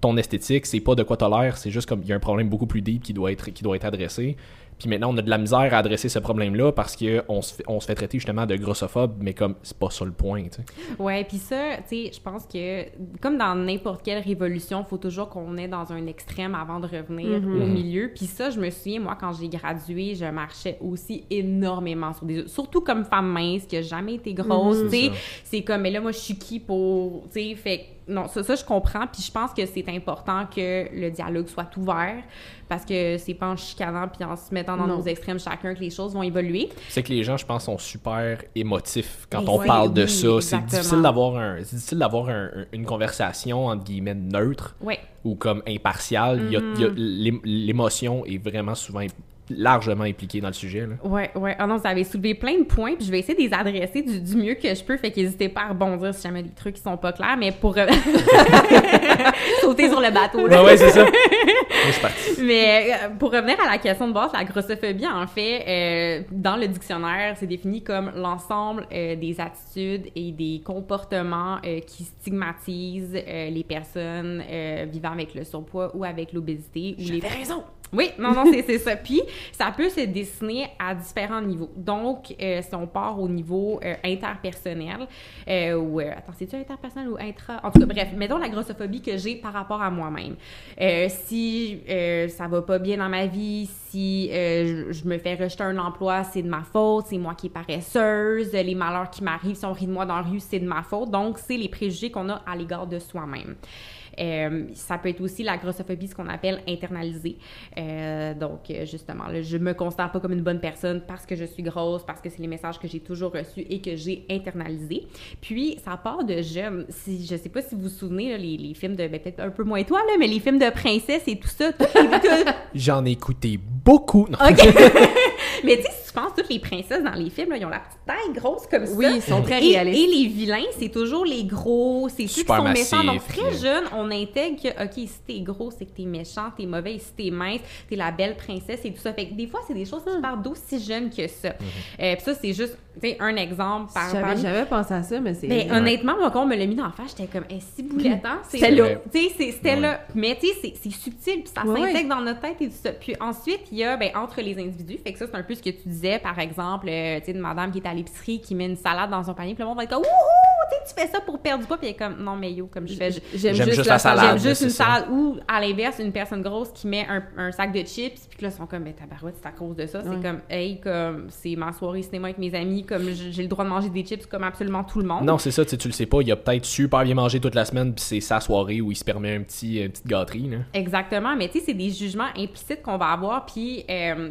ton esthétique, c'est pas de quoi t'as l'air, c'est juste comme il y a un problème beaucoup plus deep qui doit être, qui doit être adressé. Puis maintenant, on a de la misère à adresser ce problème-là parce qu'on se, fait- on se fait traiter justement de grossophobe, mais comme c'est pas ça le point, tu sais. Ouais, puis ça, tu sais, je pense que comme dans n'importe quelle révolution, faut toujours qu'on est dans un extrême avant de revenir au milieu. Puis ça, je me souviens, moi, quand j'ai gradué, je marchais aussi énormément sur des œufs. Surtout comme femme mince, qui a jamais été grosse, Mhm. tu sais. C'est comme, mais là, moi, je suis qui pour, tu sais, fait que, non, ça, ça, je comprends. Puis je pense que c'est important que le dialogue soit ouvert parce que c'est pas en chicanant puis en se mettant dans Non. nos extrêmes chacun que les choses vont évoluer. C'est que les gens, je pense, sont super émotifs quand Et on oui, parle de oui, ça. C'est difficile d'avoir un, c'est difficile d'avoir un- un- une conversation entre guillemets neutre ou comme impartiale. Il y a- il y a- Mm-hmm. l'ém- L'émotion est vraiment souvent largement impliquée dans le sujet. Là. Ouais, ouais. Ah non, vous avez soulevé plein de points, puis je vais essayer de les adresser du, du mieux que je peux, fait qu'hésitez pas à rebondir si jamais des trucs qui sont pas clairs, mais pour euh, sauter sur le bateau. là. Ouais, ouais, c'est ça. Mais euh, pour revenir à la question de base, la grossophobie, en fait, euh, dans le dictionnaire, c'est défini comme l'ensemble euh, des attitudes et des comportements euh, qui stigmatisent euh, les personnes euh, vivant avec le surpoids ou avec l'obésité. ou les... raison! Oui, non, non, c'est ça. Puis, ça peut se dessiner à différents niveaux. Donc, euh, si on part au niveau euh, interpersonnel, euh, ou... euh, attends, c'est-tu interpersonnel ou intra... En tout cas, bref, mettons la grossophobie que j'ai par rapport à moi-même. Euh, si euh, ça va pas bien dans ma vie, si je, je me fais rejeter un emploi, c'est de ma faute, c'est moi qui est paresseuse, les malheurs qui m'arrivent, si on rit de moi dans la rue, c'est de ma faute. Donc, c'est les préjugés qu'on a à l'égard de soi-même. Euh, ça peut être aussi la grossophobie, ce qu'on appelle internalisée. Euh, donc, euh, justement, là, je me considère pas comme une bonne personne parce que je suis grosse, parce que c'est les messages que j'ai toujours reçus et que j'ai internalisés. Puis, ça part de jeune. Si, je sais pas si vous vous souvenez, là, les, les films de, ben, peut-être un peu moins toi, là, mais les films de princesse et tout ça. tout- tout- J'en ai écouté beaucoup. Non. OK. mais tu sais, si tu penses, toutes les princesses dans les films, là, ils ont la petite taille grosse comme ça. Oui, ils sont très réalistes. et les vilains, c'est toujours les gros, c'est ceux qui sont méchants. Donc, très puis- jeune, on intègre que, OK, si t'es gros, c'est que t'es méchant, t'es mauvais, et si t'es mince, t'es la belle princesse et tout ça. Fait que des fois, c'est des choses qui partent d'aussi jeune que ça. Euh, puis ça, c'est juste, tu sais, un exemple par J'avais jamais pensé à ça, mais c'est. ben, honnêtement, moi, quand on me l'a mis dans la face, j'étais comme, eh, si boulettant, c'est C'était là. Tu sais, c'est- c'était Ouais. là. Mais tu sais, c'est- c'est subtil, puis ça Ouais, s'intègre ouais. dans notre tête et tout ça. Puis ensuite, il y a, ben, entre les individus, fait que ça, c'est un peu ce que tu disais, par exemple, euh, tu sais, une madame qui est à l'épicerie, qui met une salade dans son panier, puis le monde va être comme, wouhou! Tu fais ça pour perdre du poids, puis elle est comme, non, mais yo, comme je fais, j'aime juste, la salade. J'aime juste une salade. Ou, à l'inverse, une personne grosse qui met un, un sac de chips, puis là, ils sont comme, mais tabarouette, c'est à cause de ça. C'est comme, hey, comme, c'est ma soirée cinéma avec mes amis, comme, j'ai le droit de manger des chips comme absolument tout le monde. Non, c'est ça, tu le sais pas, il a peut-être super bien mangé toute la semaine, puis c'est sa soirée où il se permet un petit, une petite gâterie, là. Exactement, mais tu sais, c'est des jugements implicites qu'on va avoir, puis, euh,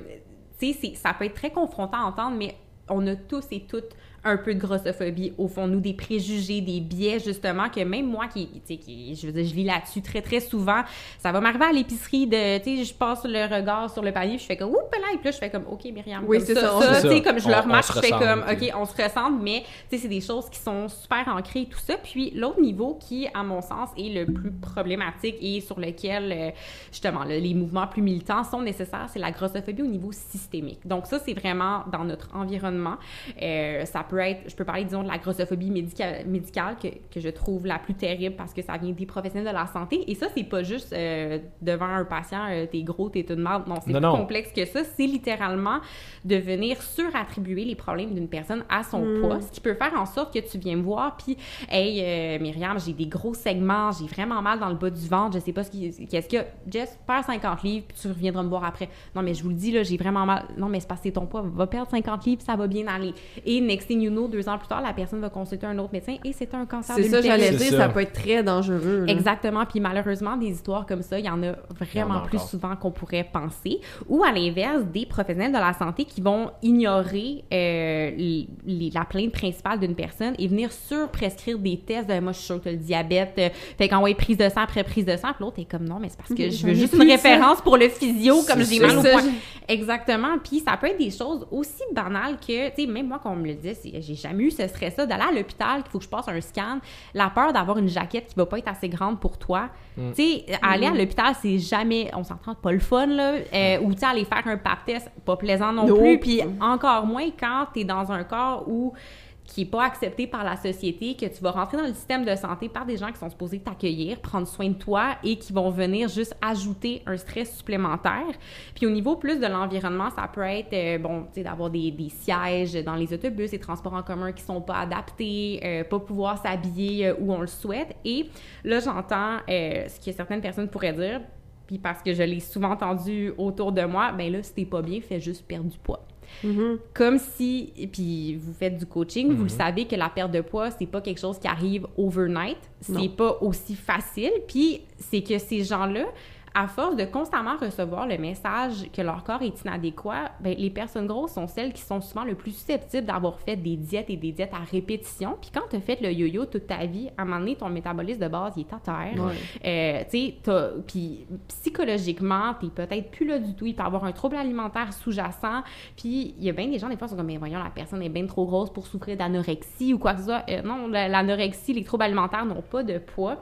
tu sais, ça peut être très confrontant à entendre, mais on a tous et toutes un peu de grossophobie au fond nous des préjugés des biais justement que même moi qui tu sais qui je veux dire je vis là-dessus très très souvent ça va m'arriver à l'épicerie de tu sais je passe le regard sur le panier je fais comme oups là et puis là je fais comme OK Myriam oui c'est ça, ça, tu sais comme je le remarque je fais comme OK on se ressemble mais tu sais c'est des choses qui sont super ancrées tout ça. Puis l'autre niveau qui à mon sens est le plus problématique et sur lequel euh, justement les mouvements plus militants sont nécessaires c'est la grossophobie au niveau systémique. Donc ça c'est vraiment dans notre environnement. Euh, ça peut être, je peux parler, disons, de la grossophobie médicale, médicale que, que, je trouve la plus terrible parce que ça vient des professionnels de la santé. Et ça, c'est pas juste euh, devant un patient, euh, t'es gros, t'es une merde. Non, c'est plus complexe que ça. C'est littéralement de venir surattribuer les problèmes d'une personne à son hmm. poids, ce qui peut faire en sorte que tu viens me voir, puis, hey, euh, Myriam, j'ai des gros segments, j'ai vraiment mal dans le bas du ventre, je sais pas ce qu'est-ce qu'il y a. Jess, perds 50 livres, puis tu reviendras me voir après. Non, mais je vous le dis, là, j'ai vraiment mal. Non, mais c'est parce que c'est ton poids. Va perdre 50 livres, ça va bien aller. Et next thing you know, deux ans plus tard, la personne va consulter un autre médecin et c'est un cancer de C'est ça, j'allais dire, ça. peut être très dangereux. Exactement. Puis malheureusement, des histoires comme ça, il y en a vraiment plus souvent qu'on pourrait penser. Ou à l'inverse, des professionnels de la santé qui vont ignorer euh, la plainte principale d'une personne et venir surprescrire des tests de moi, je suis sûre que le diabète. Euh, fait qu'on va prise de sang après prise de sang. Puis l'autre est comme non, mais c'est parce que je veux juste une référence pour le physio, comme j'ai mal au point. Exactement. Puis ça peut être des choses aussi banales que, tu sais, même moi, quand on me le dit, j'ai jamais eu ce stress-là d'aller à l'hôpital, qu'il faut que je passe un scan, la peur d'avoir une jaquette qui va pas être assez grande pour toi. Mm. Tu sais, aller à mm. l'hôpital, c'est jamais, on s'entend, pas le fun, là. Euh, mm. ou tu sais, aller faire un pap test, pas plaisant non, plus. Puis encore moins quand tu es dans un corps où qui n'est pas accepté par la société, que tu vas rentrer dans le système de santé par des gens qui sont supposés t'accueillir, prendre soin de toi et qui vont venir juste ajouter un stress supplémentaire. Puis au niveau plus de l'environnement, ça peut être, euh, bon, tu sais, d'avoir des, sièges dans les autobus, des transports en commun qui sont pas adaptés, euh, pas pouvoir s'habiller euh, où on le souhaite. Et là, j'entends ce que certaines personnes pourraient dire, puis parce que je l'ai souvent entendu autour de moi, ben là, si t'es pas bien, fais juste perdre du poids. Mm-hmm. Comme si, puis vous faites du coaching, vous le mm-hmm. savez que la perte de poids, c'est pas quelque chose qui arrive overnight. C'est pas aussi facile. Puis c'est que ces gens-là, à force de constamment recevoir le message que leur corps est inadéquat, ben, les personnes grosses sont celles qui sont souvent le plus susceptibles d'avoir fait des diètes et des diètes à répétition. Puis quand tu as fait le yo-yo toute ta vie, à un moment donné, ton métabolisme de base, il est à terre. Euh, puis psychologiquement, tu peut-être plus là du tout. Il peut avoir un trouble alimentaire sous-jacent. Puis il y a bien des gens, des fois, qui sont comme, mais voyons, la personne est bien trop grosse pour souffrir d'anorexie ou quoi que ce soit. Euh, non, l'anorexie, les troubles alimentaires n'ont pas de poids.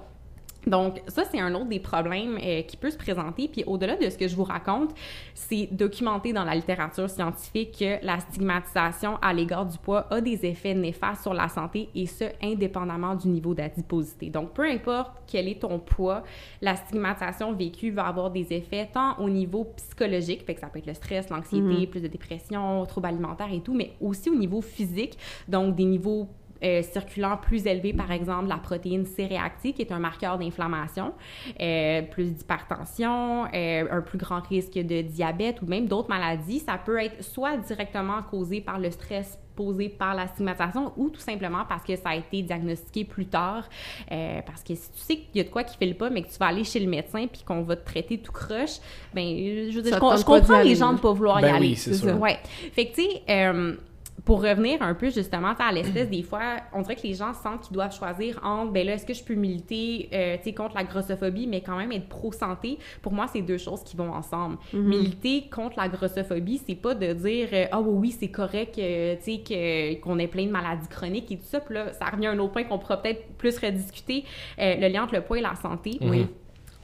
Donc, ça, c'est un autre des problèmes euh, qui peut se présenter. Puis, au-delà de ce que je vous raconte, c'est documenté dans la littérature scientifique que la stigmatisation à l'égard du poids a des effets néfastes sur la santé et ce, indépendamment du niveau d'adiposité. Donc, peu importe quel est ton poids, la stigmatisation vécue va avoir des effets tant au niveau psychologique, fait que ça peut être le stress, l'anxiété, mm-hmm. plus de dépression, troubles alimentaires et tout, mais aussi au niveau physique, donc des niveaux euh, circulant plus élevé, par exemple, la protéine C-réactive, qui est un marqueur d'inflammation, euh, plus d'hypertension, euh, un plus grand risque de diabète ou même d'autres maladies. Ça peut être soit directement causé par le stress posé par la stigmatisation ou tout simplement parce que ça a été diagnostiqué plus tard. parce que si tu sais qu'il y a de quoi qui ne file pas, mais que tu vas aller chez le médecin puis qu'on va te traiter tout croche, ben je veux dire, je, comprends les gens de ne pas vouloir y ben aller. Oui, c'est ça. Ouais. Fait que, tu sais, pour revenir un peu justement à l'espèce, des fois, on dirait que les gens sentent qu'ils doivent choisir entre, ben là, est-ce que je peux militer euh, contre la grossophobie, mais quand même être pro-santé? Pour moi, c'est deux choses qui vont ensemble. Mm-hmm. Militer contre la grossophobie, c'est pas de dire, euh, ah oui, c'est correct euh, sais qu'on ait plein de maladies chroniques et tout ça. Puis là, ça revient à un autre point qu'on pourra peut-être plus rediscuter, le lien entre le poids et la santé. Oui.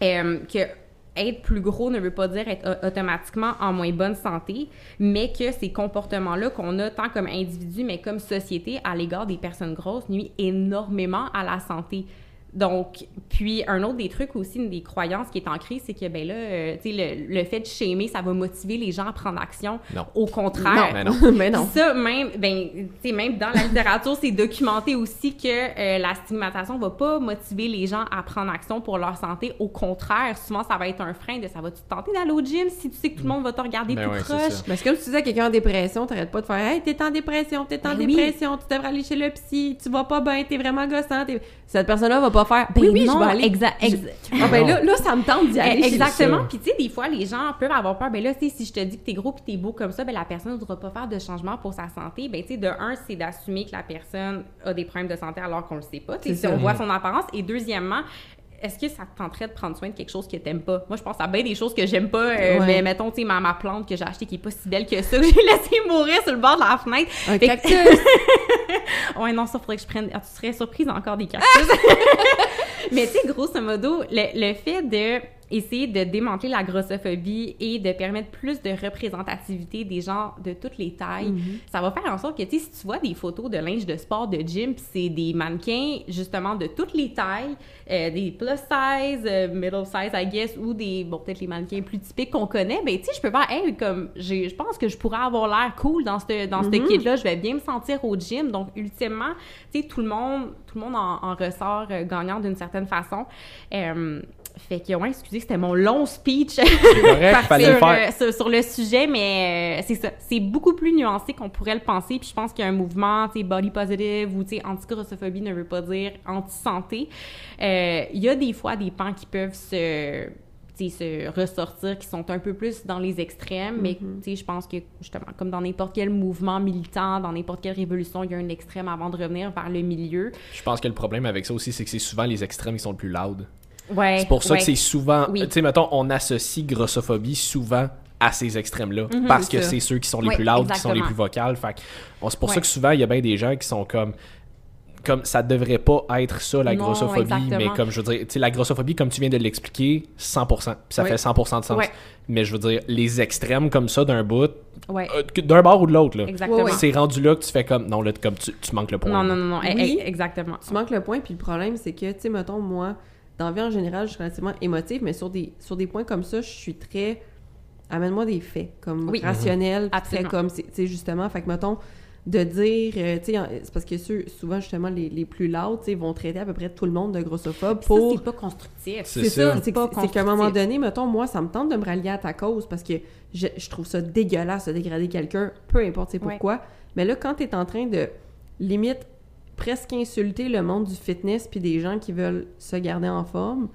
que être plus gros ne veut pas dire être automatiquement en moins bonne santé, mais que ces comportements-là qu'on a tant comme individu, mais comme société à l'égard des personnes grosses nuit énormément à la santé Donc, puis un autre des trucs aussi, une des croyances qui est ancrée, c'est que, ben là, euh, tu sais, le, le, fait de shamer, ça va motiver les gens à prendre action. Non. Au contraire. Non, mais non. mais non. Ça, même, ben, tu sais, même dans la littérature, c'est documenté aussi que euh, la stigmatisation va pas motiver les gens à prendre action pour leur santé. Au contraire, souvent, ça va être un frein de ça va-tu te tenter d'aller au gym si tu sais que tout le monde va te regarder Ben tout ouais, c'est ça. Parce que comme tu disais à quelqu'un en dépression, t'arrêtes pas de faire Hey, t'es en dépression, t'es en Ben oui. dépression, tu devrais aller chez le psy, tu vas pas bien, t'es vraiment gossant. t'es- Cette personne-là va pas faire Ben Oui, oui, non, je vais aller. exa- Je- exa- Ah, ben là, là, ça me tente d'y aller. Eh, le Exactement. Puis tu sais, des fois, les gens peuvent avoir peur. Ben là, tu sais, si je te dis que t'es gros puis t'es beau comme ça, ben la personne ne voudra pas faire de changement pour sa santé. Ben tu sais, de un, c'est d'assumer que la personne a des problèmes de santé alors qu'on le sait pas. Si on voit son apparence. Et deuxièmement, est-ce que ça te tenterait de prendre soin de quelque chose que t'aimes pas? Moi, je pense à bien des choses que j'aime pas, euh, Ouais. mais mettons, tu sais, ma, ma plante que j'ai achetée qui est pas si belle que ça, que j'ai laissée mourir sur le bord de la fenêtre. Un Fait que- cactus. Ouais, non, ça faudrait que je prenne. Ah, tu serais surprise encore des cactus. Mais tu sais, grosso modo, le, le fait de essayer de démanteler la grossophobie et de permettre plus de représentativité des gens de toutes les tailles, Mhm. ça va faire en sorte que, tu si tu vois des photos de linge de sport de gym, puis c'est des mannequins, justement, de toutes les tailles, euh, des plus size, euh, middle size, I guess, ou des, bon, peut-être les mannequins plus typiques qu'on connaît, ben, tu sais, je peux faire, hey, comme, je pense que je pourrais avoir l'air cool dans ce dans cette Mhm. kit-là, je vais bien me sentir au gym. Donc, ultimement, tu sais, tout le monde, tout le monde en, en ressort euh, gagnant d'une certaine façon. Fait que, ouais, excusez, c'était mon long speech correct, fallait le sur, faire. euh, sur, sur le sujet, mais euh, c'est ça. C'est beaucoup plus nuancé qu'on pourrait le penser. Puis je pense qu'il y a un mouvement, tu sais, body positive ou, tu sais, anti-grossophobie ne veut pas dire anti-santé. Euh, Il y a des fois des pans qui peuvent se se ressortir, qui sont un peu plus dans les extrêmes, mais Mhm. tu sais, je pense que justement, comme dans n'importe quel mouvement militant, dans n'importe quelle révolution, il y a un extrême avant de revenir vers le milieu. Je pense que le problème avec ça aussi, c'est que c'est souvent les extrêmes qui sont le plus loud. Ouais. C'est pour ça ouais. que c'est souvent. Oui. Tu sais, mettons, on associe grossophobie souvent à ces extrêmes-là. Mhm. parce que c'est ceux qui sont les Oui, plus loud, qui sont les plus vocales. Fait c'est pour ça que souvent, il y a bien des gens qui sont comme. Comme ça devrait pas être ça, la Non, grossophobie, exactement. mais comme je veux dire, tu sais, la grossophobie, comme tu viens de l'expliquer, 100%. Puis ça Oui. fait 100% de sens. Ouais. Mais je veux dire, les extrêmes comme ça d'un bout, Ouais. euh, d'un bord ou de l'autre, C'est rendu là que tu fais comme. Non, là, comme tu, tu manques le point. Non, non, non, non. eh, Oui. eh, exactement. Tu manques le point, puis le problème, c'est que, tu sais, mettons, moi, dans la vie en général, je suis relativement émotive, mais sur des, sur des points comme ça, je suis très. Amène-moi des faits, comme Oui. très Absolument. comme. c'est- Tu sais, justement, fait que, mettons, de dire. euh, tu sais, c'est parce que ceux, souvent, justement, les, les plus loud, tu sais, vont traiter à peu près tout le monde de grossophobe Ça, pour. c'est pas constructif. C'est C'est ça, ça. c'est Pas c'est qu'à un moment donné, mettons, moi, ça me tente de me rallier à ta cause parce que je, je trouve ça dégueulasse de dégrader quelqu'un, peu importe c'est Ouais. pourquoi. Mais là, quand t'es en train de, limite, presque insulter le monde du fitness puis des gens qui veulent se garder en forme,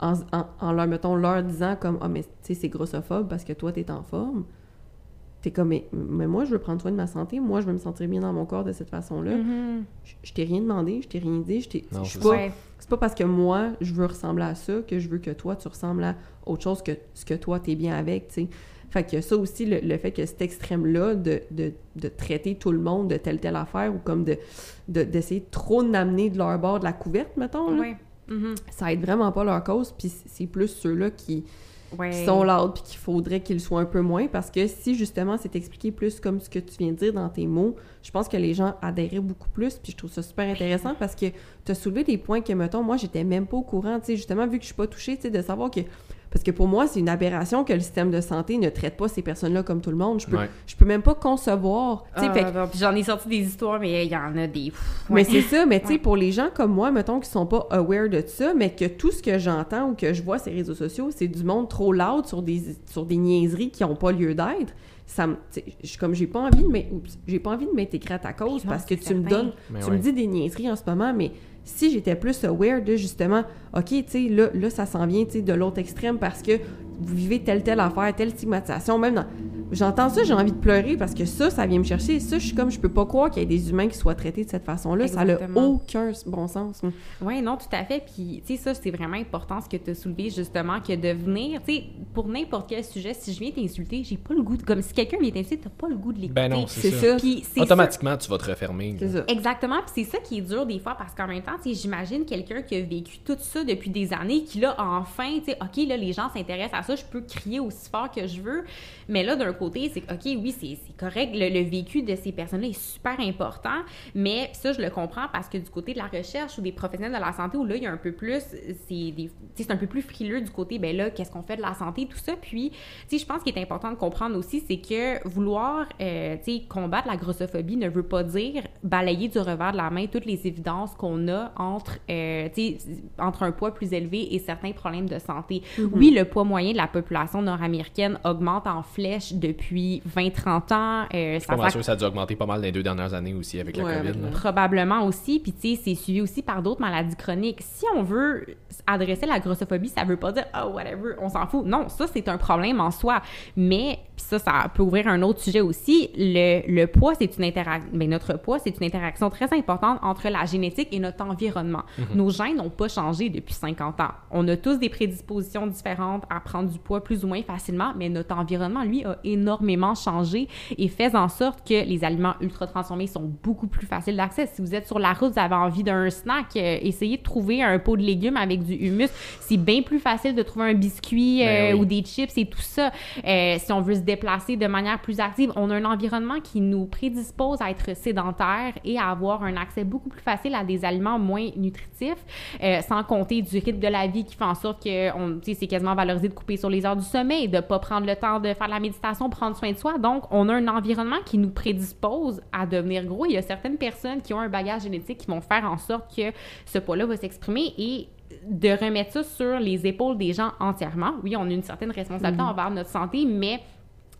en, en, en leur, mettons, leur disant comme « Ah, mais tu sais, c'est grossophobe parce que toi, t'es en forme », t'es comme mais, mais moi, je veux prendre soin de ma santé, moi, je veux me sentir bien dans mon corps de cette façon-là. Mhm. Je, je t'ai rien demandé, je t'ai rien dit, je t'ai... C'est pas... Ouais. Pas parce que moi, je veux ressembler à ça que je veux que toi, tu ressembles à autre chose que ce que toi, t'es bien avec, tu sais. Fait que ça aussi, le, le fait que cet extrême-là de, de, de traiter tout le monde de telle telle affaire ou comme de de- d'essayer trop d'amener de leur bord de la couverte, mettons, là, Ouais. Mhm. ça aide vraiment pas leur cause, puis c'est plus ceux-là qui, sont loud puis qu'il faudrait qu'ils soient un peu moins parce que si justement c'est expliqué plus comme ce que tu viens de dire dans tes mots, je pense que les gens adhéraient beaucoup plus puis je trouve ça super intéressant parce que tu as soulevé des points que mettons moi j'étais même pas au courant, tu sais justement vu que je suis pas touchée, tu sais de savoir que parce que pour moi c'est une aberration que le système de santé ne traite pas ces personnes-là comme tout le monde, je peux Ouais. je peux même pas concevoir, tu sais Ah, que- non, puis j'en ai sorti des histoires, mais il y en a des. pff, mais c'est ça, mais tu sais, Ouais. pour les gens comme moi, mettons, qui sont pas aware de ça, mais que tout ce que j'entends ou que je vois sur les réseaux sociaux, c'est du monde trop loud sur des, sur des niaiseries qui ont pas lieu d'être, ça me... Comme j'ai pas envie de j'ai pas envie de m'intégrer à ta cause Non, parce que tu me donnes... Mais tu ouais. me dis des niaiseries en ce moment, mais si j'étais plus aware de, justement, OK, tu sais, là, là, ça s'en vient, tu sais, de l'autre extrême parce que vous vivez telle, telle affaire, telle stigmatisation, même dans... J'entends ça, j'ai envie de pleurer parce que ça, ça vient me chercher. Ça, je suis comme, je peux pas croire qu'il y ait des humains qui soient traités de cette façon-là. Ça n'a aucun bon sens. Oui, non, tout à fait. Puis, tu sais, ça, c'est vraiment important ce que tu as soulevé, justement, que de venir, tu sais, pour n'importe quel sujet, si je viens t'insulter, j'ai pas le goût de. Comme si quelqu'un vient t'insulter, t'as pas le goût de l'écouter. Ben non, C'est c'est ça. ça. Puis, c'est Automatiquement, tu vas te refermer. C'est ça. Exactement, puis c'est ça qui est dur des fois parce qu'en même temps, tu sais, j'imagine quelqu'un qui a vécu tout ça depuis des années, qui là enfin, tu sais, ok, là les gens s'intéressent à ça, je peux crier aussi fort que je veux, mais là d'un côté, c'est OK, oui, c'est correct, le, vécu de ces personnes-là est super important, mais ça, je le comprends parce que du côté de la recherche ou des professionnels de la santé, où là, il y a un peu plus, c'est un peu plus frileux du côté, ben là, qu'est-ce qu'on fait de la santé, tout ça. Puis, tu sais, je pense qu'il est important de comprendre aussi, c'est que vouloir, euh, tu sais, combattre la grossophobie ne veut pas dire balayer du revers de la main toutes les évidences qu'on a entre, euh, entre un poids plus élevé et certains problèmes de santé. Mm-hmm. Oui, le poids moyen la population nord-américaine augmente en flèche depuis 20-30 ans. Euh, ça, sûr que ça a dû augmenter pas mal les deux dernières années aussi avec la COVID. Probablement aussi. Puis, tu sais, c'est suivi aussi par d'autres maladies chroniques. Si on veut adresser la grossophobie, ça veut pas dire, oh, whatever, on s'en fout. Non, ça, c'est un problème en soi. Mais, ça, ça peut ouvrir un autre sujet aussi. Le, le poids, c'est une interaction. Mais notre poids, c'est une interaction très importante entre la génétique et notre environnement. Mhm. Nos gènes n'ont pas changé depuis 50 ans. On a tous des prédispositions différentes à prendre du poids plus ou moins facilement, mais notre environnement, lui, a énormément changé et fait en sorte que les aliments ultra transformés sont beaucoup plus faciles d'accès. Si vous êtes sur la route, vous avez envie d'un snack, euh, essayez de trouver un pot de légumes avec du humus. C'est bien plus facile de trouver un biscuit ben euh, ou des chips et tout ça. Euh, si on veut se déplacer de manière plus active, on a un environnement qui nous prédispose à être sédentaire et à avoir un accès beaucoup plus facile à des aliments moins nutritifs, sans compter du rythme de la vie qui fait en sorte que c'est quasiment valorisé de couper sur les heures du sommeil, de pas prendre le temps de faire la méditation, prendre soin de soi. Donc, on a un environnement qui nous prédispose à devenir gros. Il y a certaines personnes qui ont un bagage génétique qui vont faire en sorte que ce poids-là va s'exprimer et de remettre ça sur les épaules des gens entièrement. Oui, on a une certaine responsabilité mm-hmm. envers notre santé, mais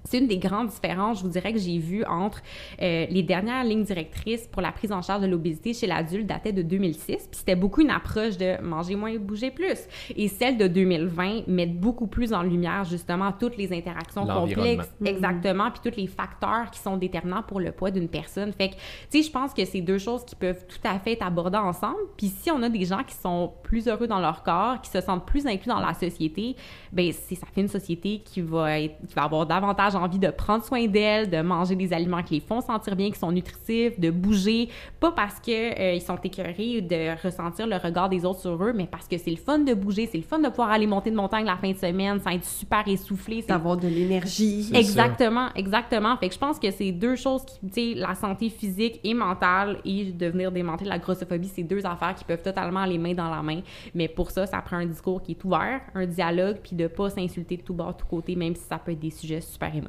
c'est une des grandes différences, je vous dirais, que j'ai vues entre euh, les dernières lignes directrices pour la prise en charge de l'obésité chez l'adulte dataient de 2006, puis c'était beaucoup une approche de manger moins et bouger plus. Et celle de 2020 met beaucoup plus en lumière justement toutes les interactions complexes, mm-hmm. exactement, puis tous les facteurs qui sont déterminants pour le poids d'une personne. Fait que, tu sais, je pense que c'est deux choses qui peuvent tout à fait être abordées ensemble. Puis si on a des gens qui sont plus heureux dans leur corps, qui se sentent plus inclus dans la société, ben ça fait une société qui va être, qui va avoir davantage envie de prendre soin d'elles, de manger des aliments qui les font sentir bien, qui sont nutritifs, de bouger, pas parce qu'ils euh, ils sont écœurés de ressentir le regard des autres sur eux, mais parce que c'est le fun de bouger, c'est le fun de pouvoir aller monter de montagne la fin de semaine sans être super essoufflé. D'avoir de l'énergie. Exactement, exactement. Fait que je pense que c'est deux choses qui, tu sais, la santé physique et mentale et devenir démanteler la grossophobie, c'est deux affaires qui peuvent totalement aller main dans la main. Mais pour ça, ça prend un discours qui est ouvert, un dialogue, puis de pas s'insulter de tout bord, de tout côté, même si ça peut être des sujets super émotifs.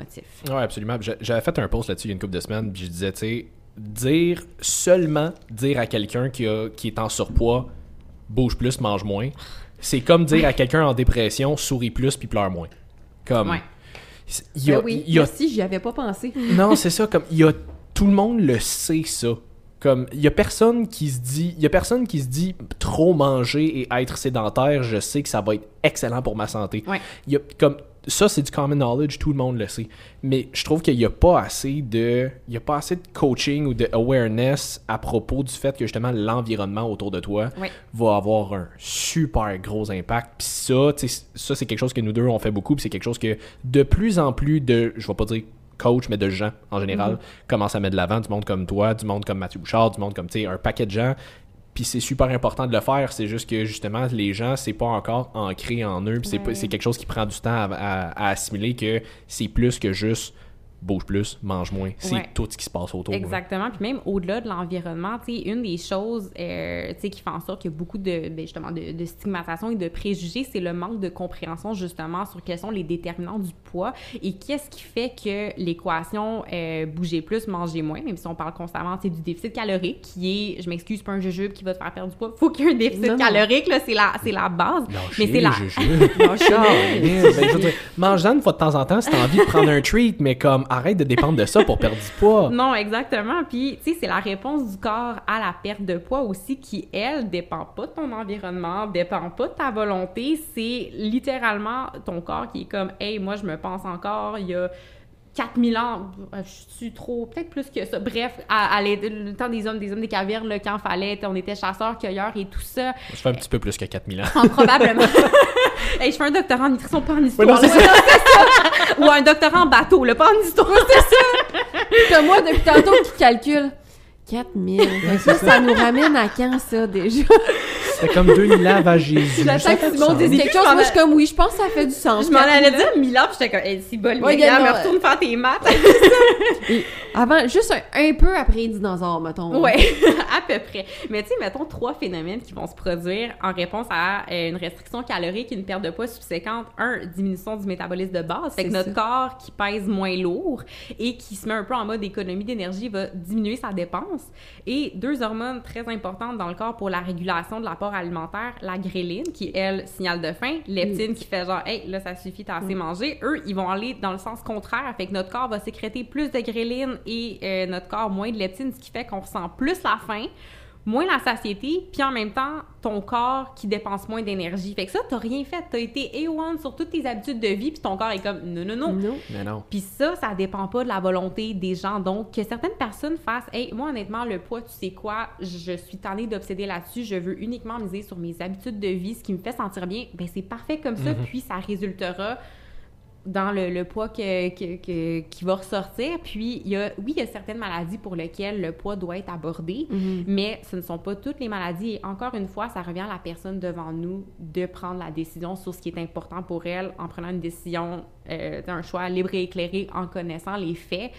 Oui, absolument. J'avais fait un post là-dessus il y a une couple de semaines, puis je disais, tu sais, dire seulement dire à quelqu'un qui, qui est en surpoids, bouge plus, mange moins, c'est comme dire à quelqu'un en dépression, souris plus puis pleure moins. Comme. Ouais. Y a, ben oui, y a... si j'y avais pas pensé. non, c'est ça. Comme il y a tout le monde le sait ça. Comme il y a personne qui se dit, il y a personne qui se dit trop manger et être sédentaire, je sais que ça va être excellent pour ma santé. Ouais. Il y a comme ça, c'est du common knowledge, tout le monde le sait. Mais je trouve qu'il n'y a pas assez de. Il y a pas assez de coaching ou de awareness à propos du fait que justement l'environnement autour de toi va avoir un super gros impact. Puis ça, ça, c'est quelque chose que nous deux on fait beaucoup. Puis c'est quelque chose que de plus en plus de. Je vais pas dire coach, mais de gens en général, mm-hmm. commencent à mettre de l'avant. Du monde comme toi, du monde comme Mathieu Bouchard, du monde comme, tu sais, un paquet de gens puis c'est super important de le faire. C'est juste que justement, les gens, c'est pas encore ancré en eux. Puis c'est quelque chose qui prend du temps à assimiler que c'est plus que juste bouge plus, mange moins. C'est tout ce qui se passe autour. Exactement. Puis même au-delà de l'environnement, tu sais, une des choses euh, tu sais, qui fait en sorte qu'il y a beaucoup de, ben, justement, de, stigmatisation et de préjugés, c'est le manque de compréhension justement sur quels sont les déterminants du poids et qu'est-ce qui fait que l'équation euh, bouger plus, manger moins, même si on parle constamment du déficit calorique qui est, je m'excuse, pas un jujube qui va te faire perdre du poids. Faut qu'il y ait un déficit calorique, là, c'est la, c'est la base. mais c'est la. ben, mange une fois de temps en temps si t'as envie de prendre un treat, mais comme arrête de dépendre de ça pour perdre du poids. Non, exactement. Puis, tu sais, c'est la réponse du corps à la perte de poids aussi qui, elle, dépend pas de ton environnement, dépend pas de ta volonté. C'est littéralement ton corps qui est comme, hey, moi, je me pense encore, 4000 ans, euh, je suis trop, peut-être plus que ça. Bref, à, le temps des hommes, des hommes des cavernes, là, quand fallait, on était chasseurs, cueilleurs et tout ça. Je fais un petit peu plus que 4000 ans. probablement. hey, je fais un doctorat en nutrition, pas en histoire. Ou un doctorat en bateau, le pas en histoire. c'est ça. T'as moi, depuis tantôt, qui calcule 4000. ça, ça nous ramène à quand, ça, déjà? C'était comme 2000 ans avant Jésus. J'attends que Simon dise quelque chose. Moi, je suis comme, oui, je pense que ça fait du sens. Je m'en allais 4000 ans. dire 1000 ans, puis j'étais comme, hey, si bol, Ouais, me retourne faire tes maths. Avant, juste un, un peu après les dinosaures, mettons. Ouais, à peu près. Mais tu sais, mettons trois phénomènes qui vont se produire en réponse à euh, une restriction calorique, une perte de poids subséquente. Un, diminution du métabolisme de base. Fait que C'est notre corps qui pèse moins lourd et qui se met un peu en mode économie d'énergie va diminuer sa dépense. Et deux hormones très importantes dans le corps pour la régulation de alimentaire, la gréline, qui, elle, signale de faim, leptine qui fait genre, hey, là, ça suffit, t'as assez mangé. Eux, ils vont aller dans le sens contraire. Fait que notre corps va sécréter plus de gréline et euh, notre corps moins de leptine, ce qui fait qu'on ressent plus la faim, moins la satiété, puis en même temps, ton corps qui dépense moins d'énergie. Fait que ça, t'as rien fait. T'as été A1 sur toutes tes habitudes de vie, puis ton corps est comme non, non, non. Non. Mais non. Puis ça, ça dépend pas de la volonté des gens. Donc, que certaines personnes fassent Hey, moi, honnêtement, le poids, tu sais quoi, je suis tannée d'obséder là-dessus, je veux uniquement miser sur mes habitudes de vie, ce qui me fait sentir bien, ben c'est parfait comme ça, puis ça résultera dans le, le poids que, que- que- qui va ressortir. Puis, il y a, oui, il y a certaines maladies pour lesquelles le poids doit être abordé, Mhm. mais ce ne sont pas toutes les maladies. Et encore une fois, ça revient à la personne devant nous de prendre la décision sur ce qui est important pour elle en prenant une décision, euh, un choix libre et éclairé en connaissant les faits.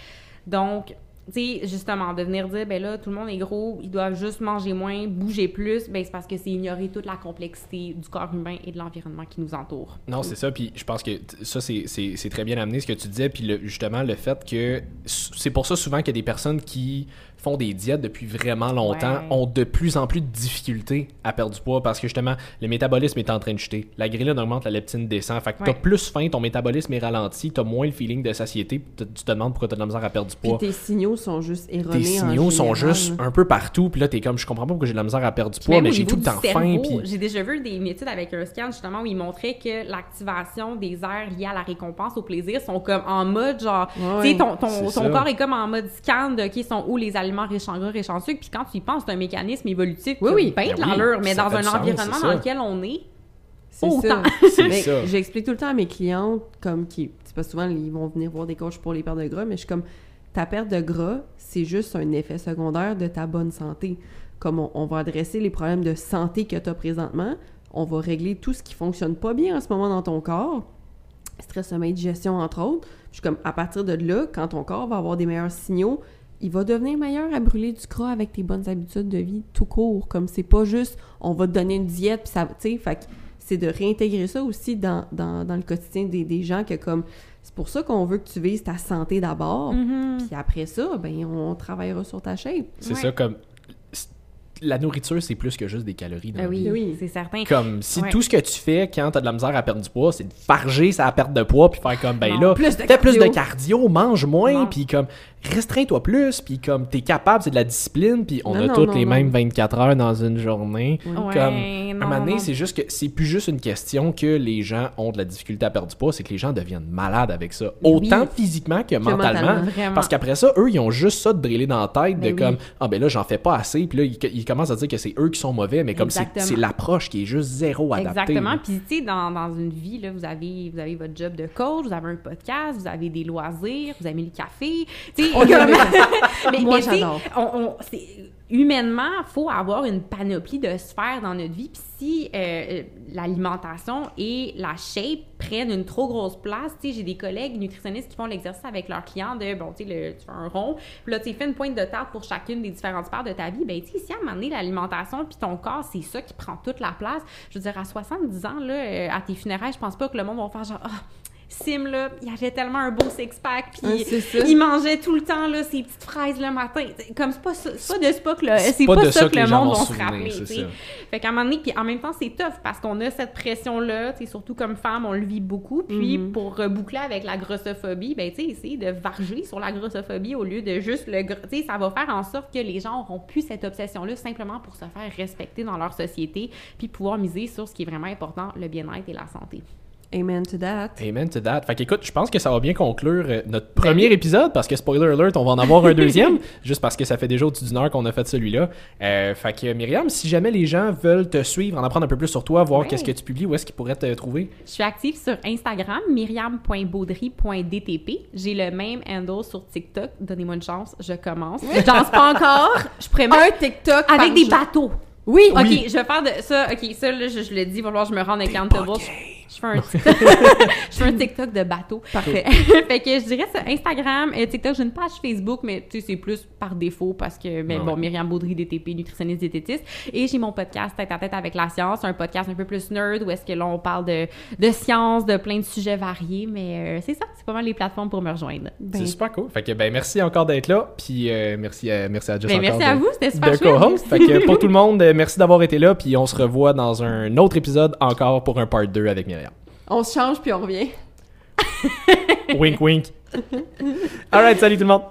Donc, tu justement, de venir dire, ben là, tout le monde est gros, ils doivent juste manger moins, bouger plus, ben c'est parce que c'est ignorer toute la complexité du corps humain et de l'environnement qui nous entoure. Non, c'est ça. Puis je pense que ça, c'est- très bien amené ce que tu disais. Puis le- justement, le fait que c'est pour ça souvent qu'il y a des personnes qui font des diètes depuis vraiment longtemps Ouais. ont de plus en plus de difficultés à perdre du poids parce que justement, le métabolisme est en train de chuter. La gréline augmente, la leptine descend. Fait que t'as Ouais. plus faim, ton métabolisme est ralenti, t'as moins le feeling de satiété. puis Tu te demandes pourquoi t'as de la misère à perdre du Puis poids. tes signaux sont juste erronés. Tes signaux sont juste un peu partout. Puis là, t'es comme, je comprends pas pourquoi j'ai de la misère à perdre du Puis poids, mais j'ai tout le temps faim. Puis J'ai déjà vu des une étude avec un scan justement où il montrait que l'activation des aires liées à la récompense, au plaisir, sont comme en mode genre, Ouais, tu sais, ton, ton, corps est comme en mode scan de qui sont où les aliments riches en gras, riches en sucre. Puis quand tu y penses, c'est un mécanisme évolutif Oui, qui oui. de Ben oui, l'allure, mais dans un sens, environnement dans lequel on est. C'est Autant. ça. c'est Mais ça. J'explique tout le temps à mes clientes, comme qui, c'est pas souvent, ils vont venir voir des coachs pour les pertes de gras, mais je suis comme, ta perte de gras, c'est juste un effet secondaire de ta bonne santé. Comme on, on va adresser les problèmes de santé que tu as présentement, on va régler tout ce qui fonctionne pas bien en ce moment dans ton corps, stress, sommeil, digestion, entre autres. Je suis comme, à partir de là, quand ton corps va avoir des meilleurs signaux, il va devenir meilleur à brûler du gras avec tes bonnes habitudes de vie tout court. Comme c'est pas juste, on va te donner une diète, puis ça, tu sais, fait que c'est de réintégrer ça aussi dans, dans, dans le quotidien des, des gens que comme, c'est pour ça qu'on veut que tu vises ta santé d'abord, Mhm. puis après ça, ben on travaillera sur ta shape. C'est Ouais. ça, comme. La nourriture, c'est plus que juste des calories. Dans vie. oui, Oui. c'est certain. Comme si Ouais. tout ce que tu fais quand t'as de la misère à perdre du poids, c'est de farger sa perte de poids puis faire comme ben Non, là, plus de fais plus de cardio. mange moins puis comme restreins-toi plus puis comme t'es capable, c'est de la discipline puis on Non, a non, toutes non, les non. mêmes 24 heures dans une journée. Ouais, Comme, non, un moment donné, c'est juste que c'est plus juste une question que les gens ont de la difficulté à perdre du poids, c'est que les gens deviennent malades avec ça. Autant physiquement que, mentalement. Parce qu'après ça, eux, ils ont juste ça de driller dans la tête, Ben de comme, oui. ah ben là, j'en fais pas assez, puis là, ils, ils commencent à dire que c'est eux qui sont mauvais, mais comme c'est l'approche qui est juste zéro adaptée. Exactement. Puis, tu sais, dans, dans une vie, là, vous, avez, vous avez votre job de coach, vous avez un podcast, vous avez des loisirs, vous aimez le café. Tu On comme- mais, Moi, mais on, on- humainement, il faut avoir une panoplie de sphères dans notre vie. Puis si euh, l'alimentation et la shape prennent une trop grosse place, tu sais, j'ai des collègues nutritionnistes qui font l'exercice avec leurs clients de, bon, tu sais, tu fais un rond, puis là, tu fais une pointe de tarte pour chacune des différentes sphères de ta vie. Ben, tu sais, si à un moment donné, l'alimentation puis ton corps, c'est ça qui prend toute la place, je veux dire, à 70 ans, là, euh, à tes funérailles, je pense pas que le monde va faire genre, ah, Sim, là, il avait tellement un beau six-pack, puis il mangeait tout le temps, là, ses petites fraises le matin. C'est Comme c'est pas, pas de ça que le, c'est pas pas, de ça ça que, que les le monde va se rappeler. Fait qu'à un moment donné, puis en même temps, c'est tough parce qu'on a cette pression-là, tu surtout comme femme, on le vit beaucoup. Puis Mhm. pour reboucler avec la grossophobie, ben, tu sais, essayer de varger sur la grossophobie au lieu de juste le. Tu sais, ça va faire en sorte que les gens auront plus cette obsession-là simplement pour se faire respecter dans leur société, puis pouvoir miser sur ce qui est vraiment important, le bien-être et la santé. Amen to that. Amen to that. Fait qu'écoute, je pense que ça va bien conclure euh, notre Ben premier épisode parce que spoiler alert, on va en avoir un deuxième, juste parce que ça fait déjà au-dessus d'une heure qu'on a fait celui-là. Euh, fait que Myriam, si jamais les gens veulent te suivre, en apprendre un peu plus sur toi, voir Ouais. qu'est-ce que tu publies, où est-ce qu'ils pourraient te trouver? Je suis active sur Instagram, myriam.baudry.dtp. J'ai le même handle sur TikTok. Donnez-moi une chance, je commence. Je danse pas encore. Je pourrais Un TikTok avec par des jour. bateaux. Oui, Ok, Oui. je vais faire de ça. Ok, ça, là, je, je le dis, il va falloir que je me rende accountable. Je fais un TikTok, je fais un TikTok de bateau. Parfait. fait que je dirais ça, Instagram, euh, TikTok, j'ai une page Facebook, mais tu sais, c'est plus par défaut parce que, ben, Ah bon, ouais. Myriam Baudry, DTP, nutritionniste, diététiste. Et j'ai mon podcast Tête à tête avec la science, un podcast un peu plus nerd où est-ce que là, on parle de, de science, de plein de sujets variés, mais euh, c'est ça, c'est pas mal les plateformes pour me rejoindre. Ben, C'est super cool. Fait que, ben, merci encore d'être là. Puis, euh, merci, à, merci à Jess Ben, merci à vous, c'était super de co-host. Fait que pour tout le monde, merci d'avoir été là. Puis on se revoit dans un autre épisode encore pour un part 2 avec Myriam. On se change puis on revient. wink wink. Alright, salut tout le monde.